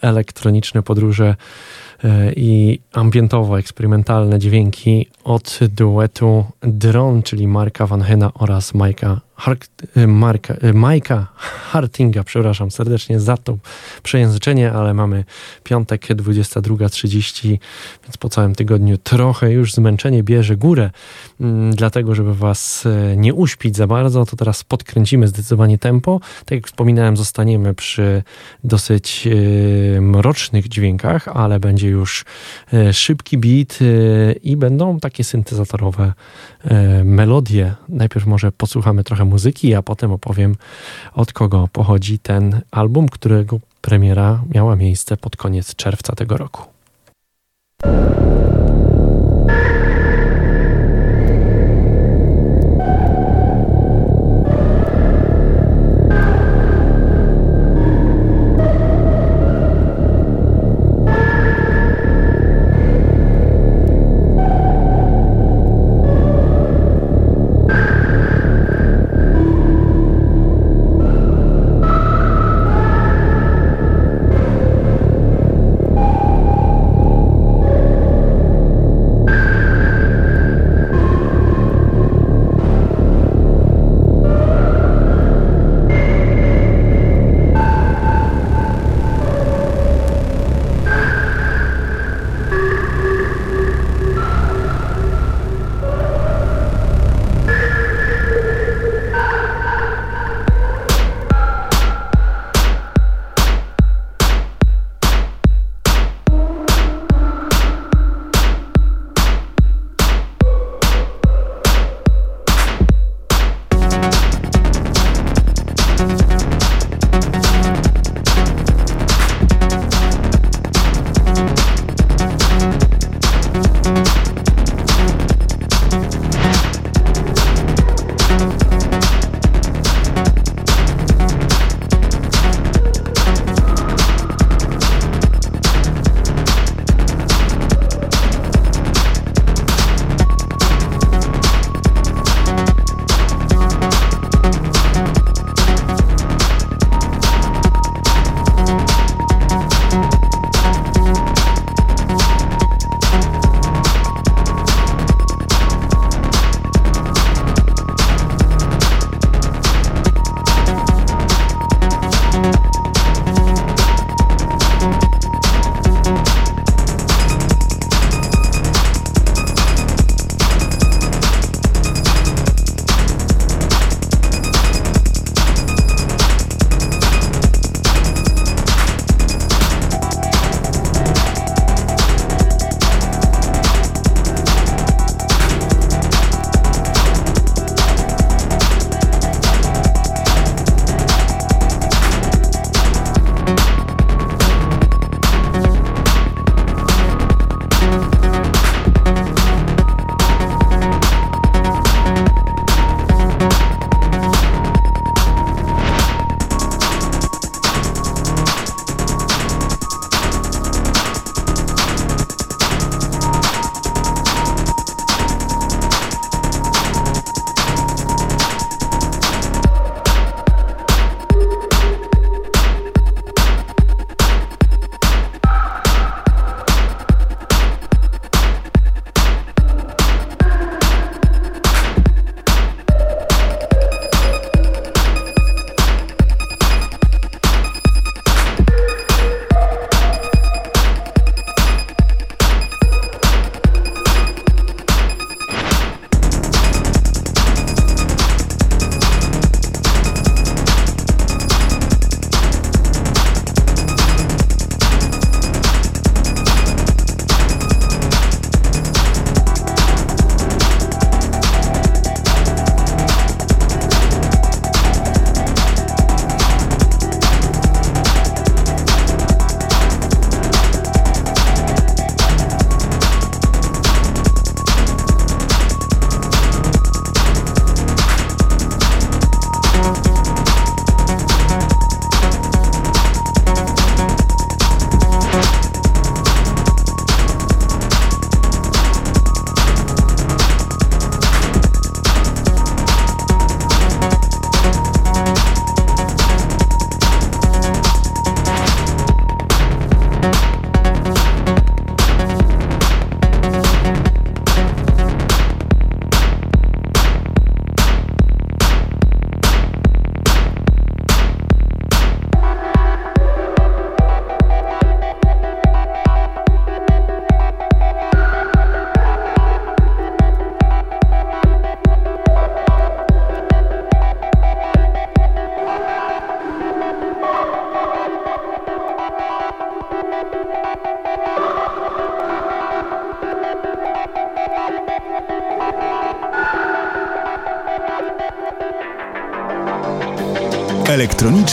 elektroniczne podróże e, i ambientowo-eksperymentalne dźwięki od duetu Drone, czyli Marka Van Hena oraz Majka Y, Marka, y, Majka Hartinga, przepraszam serdecznie za to przejęzyczenie, ale mamy piątek 22.30, więc po całym tygodniu trochę już zmęczenie bierze górę. Mm, dlatego, żeby was y, nie uśpić za bardzo, to teraz podkręcimy zdecydowanie tempo. Tak jak wspominałem, zostaniemy przy dosyć mrocznych dźwiękach, ale będzie już szybki beat i będą takie syntezatorowe melodie. Najpierw może posłuchamy trochę muzyki, a potem opowiem od kogo pochodzi ten album, którego premiera miała miejsce pod koniec czerwca tego roku.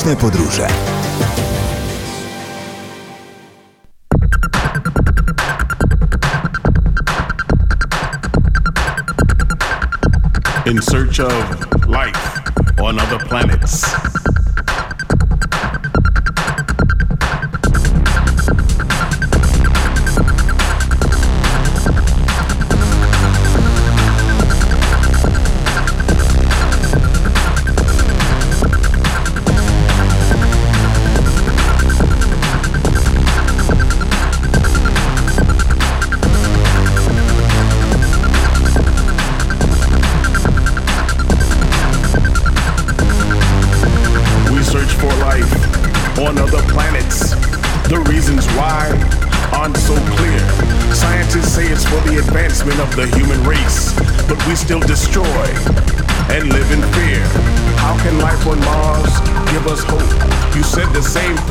Podróże. In search of life on other planets. Same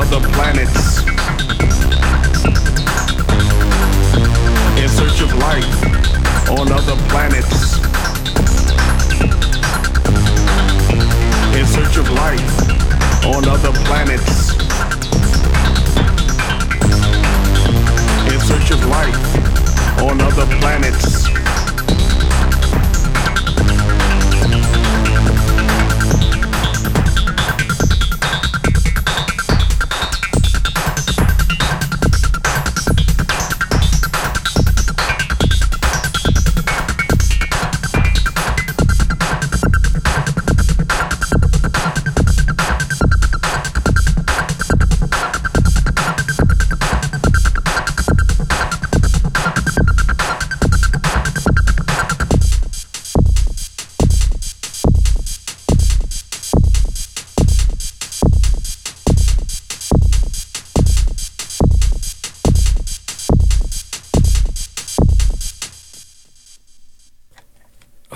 other planets. In search of life on other planets. In search of life on other planets. In search of life on other planets.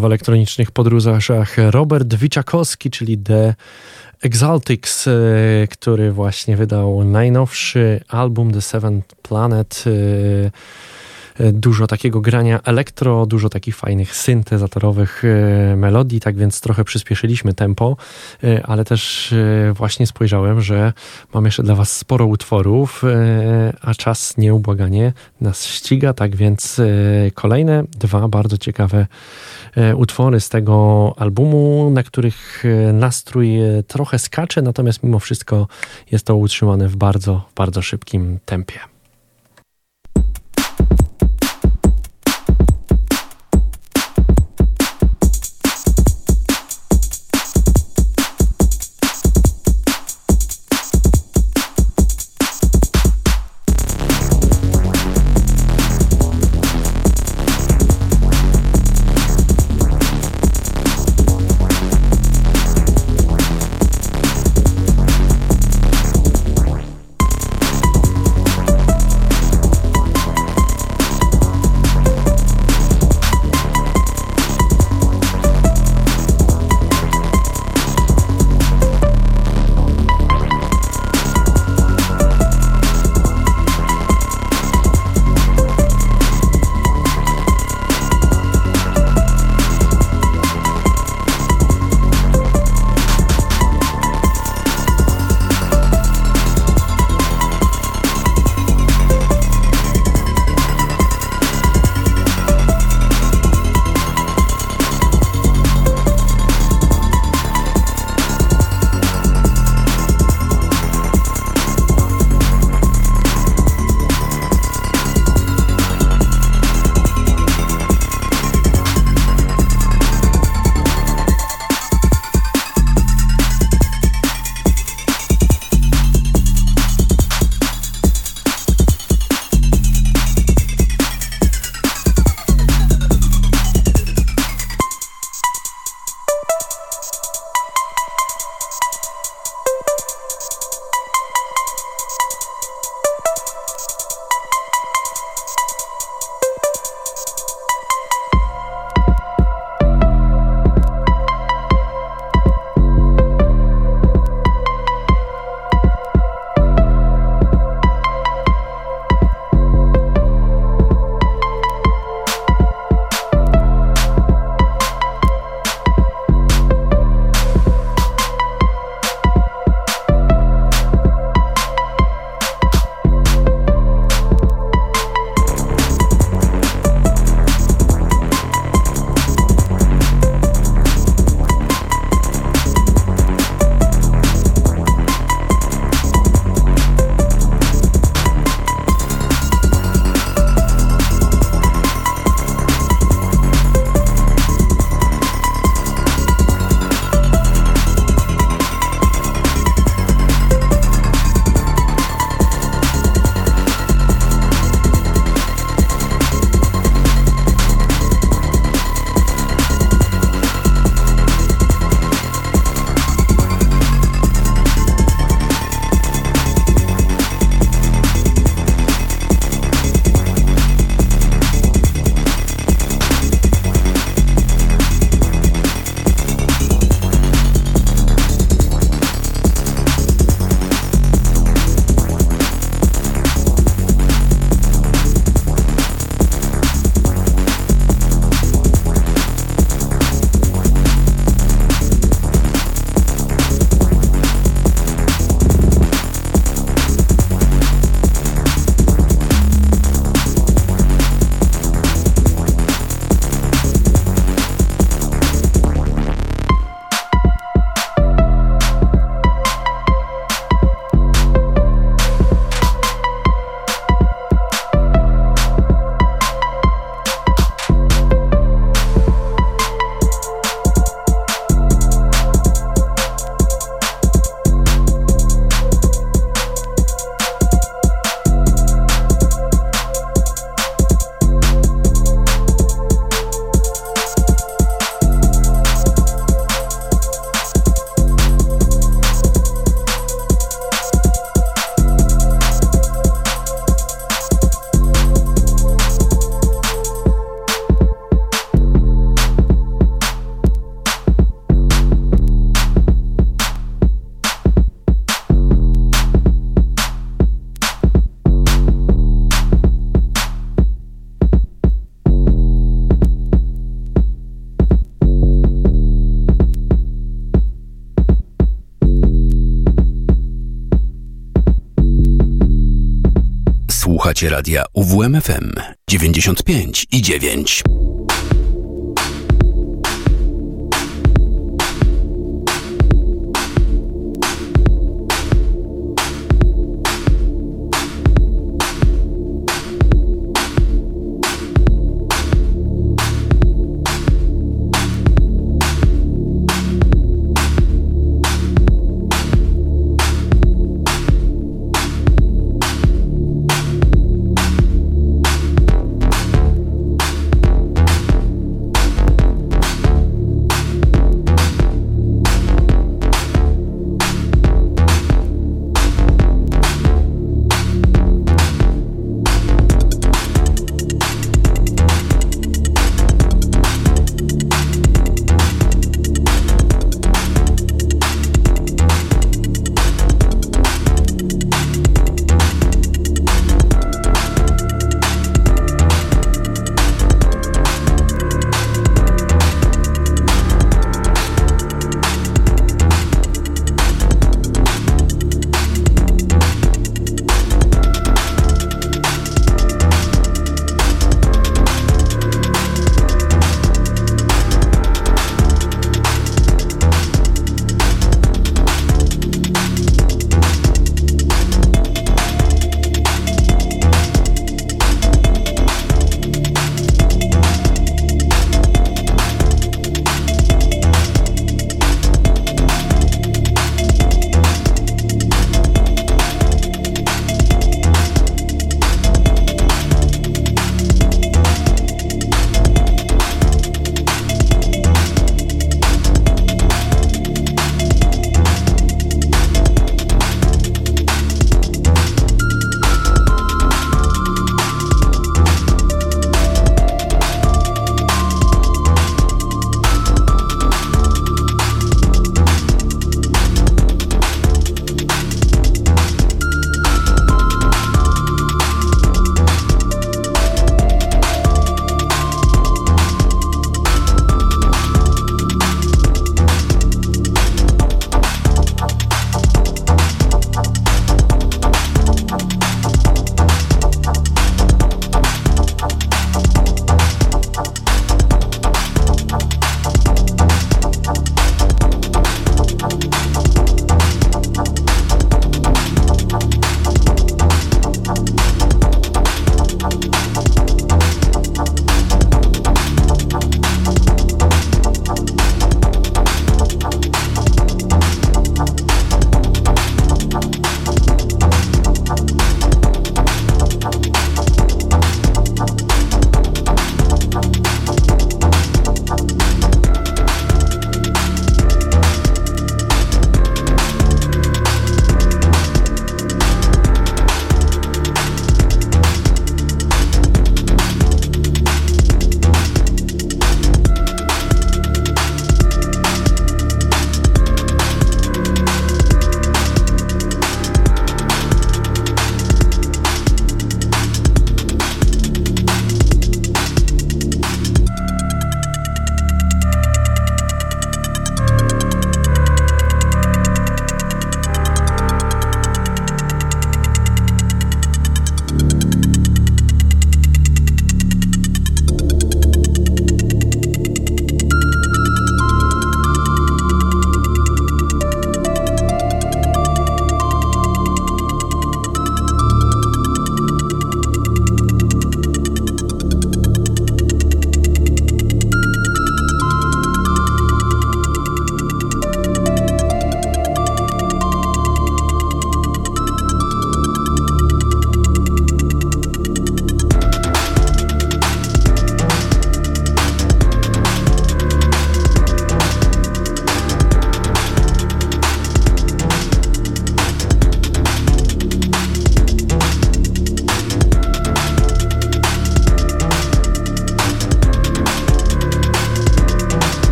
W elektronicznych podróżach Robert Wiczakowski, czyli The Exaltics, e, który właśnie wydał najnowszy album The Seventh Planet. E, e, dużo takiego grania elektro, dużo takich fajnych syntezatorowych melodii, tak więc trochę przyspieszyliśmy tempo, ale też właśnie spojrzałem, że mam jeszcze dla Was sporo utworów, a czas nieubłaganie nas ściga, tak więc kolejne dwa bardzo ciekawe E, utwory z tego albumu, na których e, nastrój e, trochę skacze, natomiast mimo wszystko jest to utrzymane w bardzo, bardzo szybkim tempie. UWMFM 95 i 9.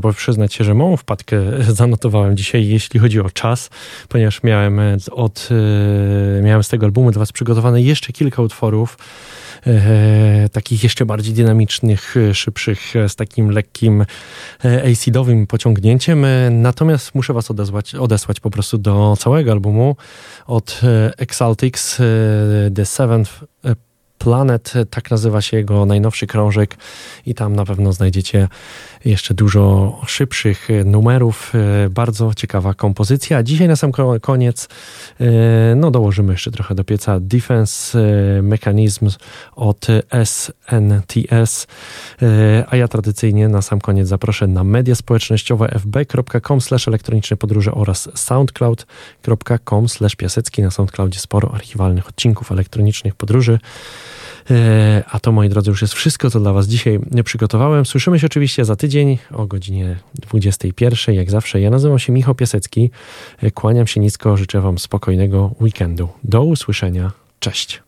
muszę przyznać się, że małą wpadkę zanotowałem dzisiaj, jeśli chodzi o czas, ponieważ miałem od miałem z tego albumu dla was przygotowane jeszcze kilka utworów e, takich jeszcze bardziej dynamicznych, szybszych, z takim lekkim e, acidowym pociągnięciem. Natomiast muszę was odesłać, odesłać po prostu do całego albumu od Exaltix The Seventh Planet, tak nazywa się jego najnowszy krążek i tam na pewno znajdziecie jeszcze dużo szybszych numerów. E, bardzo ciekawa kompozycja. Dzisiaj na sam koniec e, no dołożymy jeszcze trochę do pieca Defense e, Mechanism od SNTS, a ja tradycyjnie na sam koniec zaproszę na media społecznościowe fb.com elektroniczne podróże oraz soundcloud.com piasecki. Na Soundcloudzie sporo archiwalnych odcinków elektronicznych podróży. E, a to, moi drodzy, już jest wszystko, co dla Was dzisiaj przygotowałem. Słyszymy się oczywiście za tydzień o godzinie 21. Jak zawsze, ja nazywam się Michał Piasecki. E, kłaniam się nisko, życzę Wam spokojnego weekendu. Do usłyszenia. Cześć.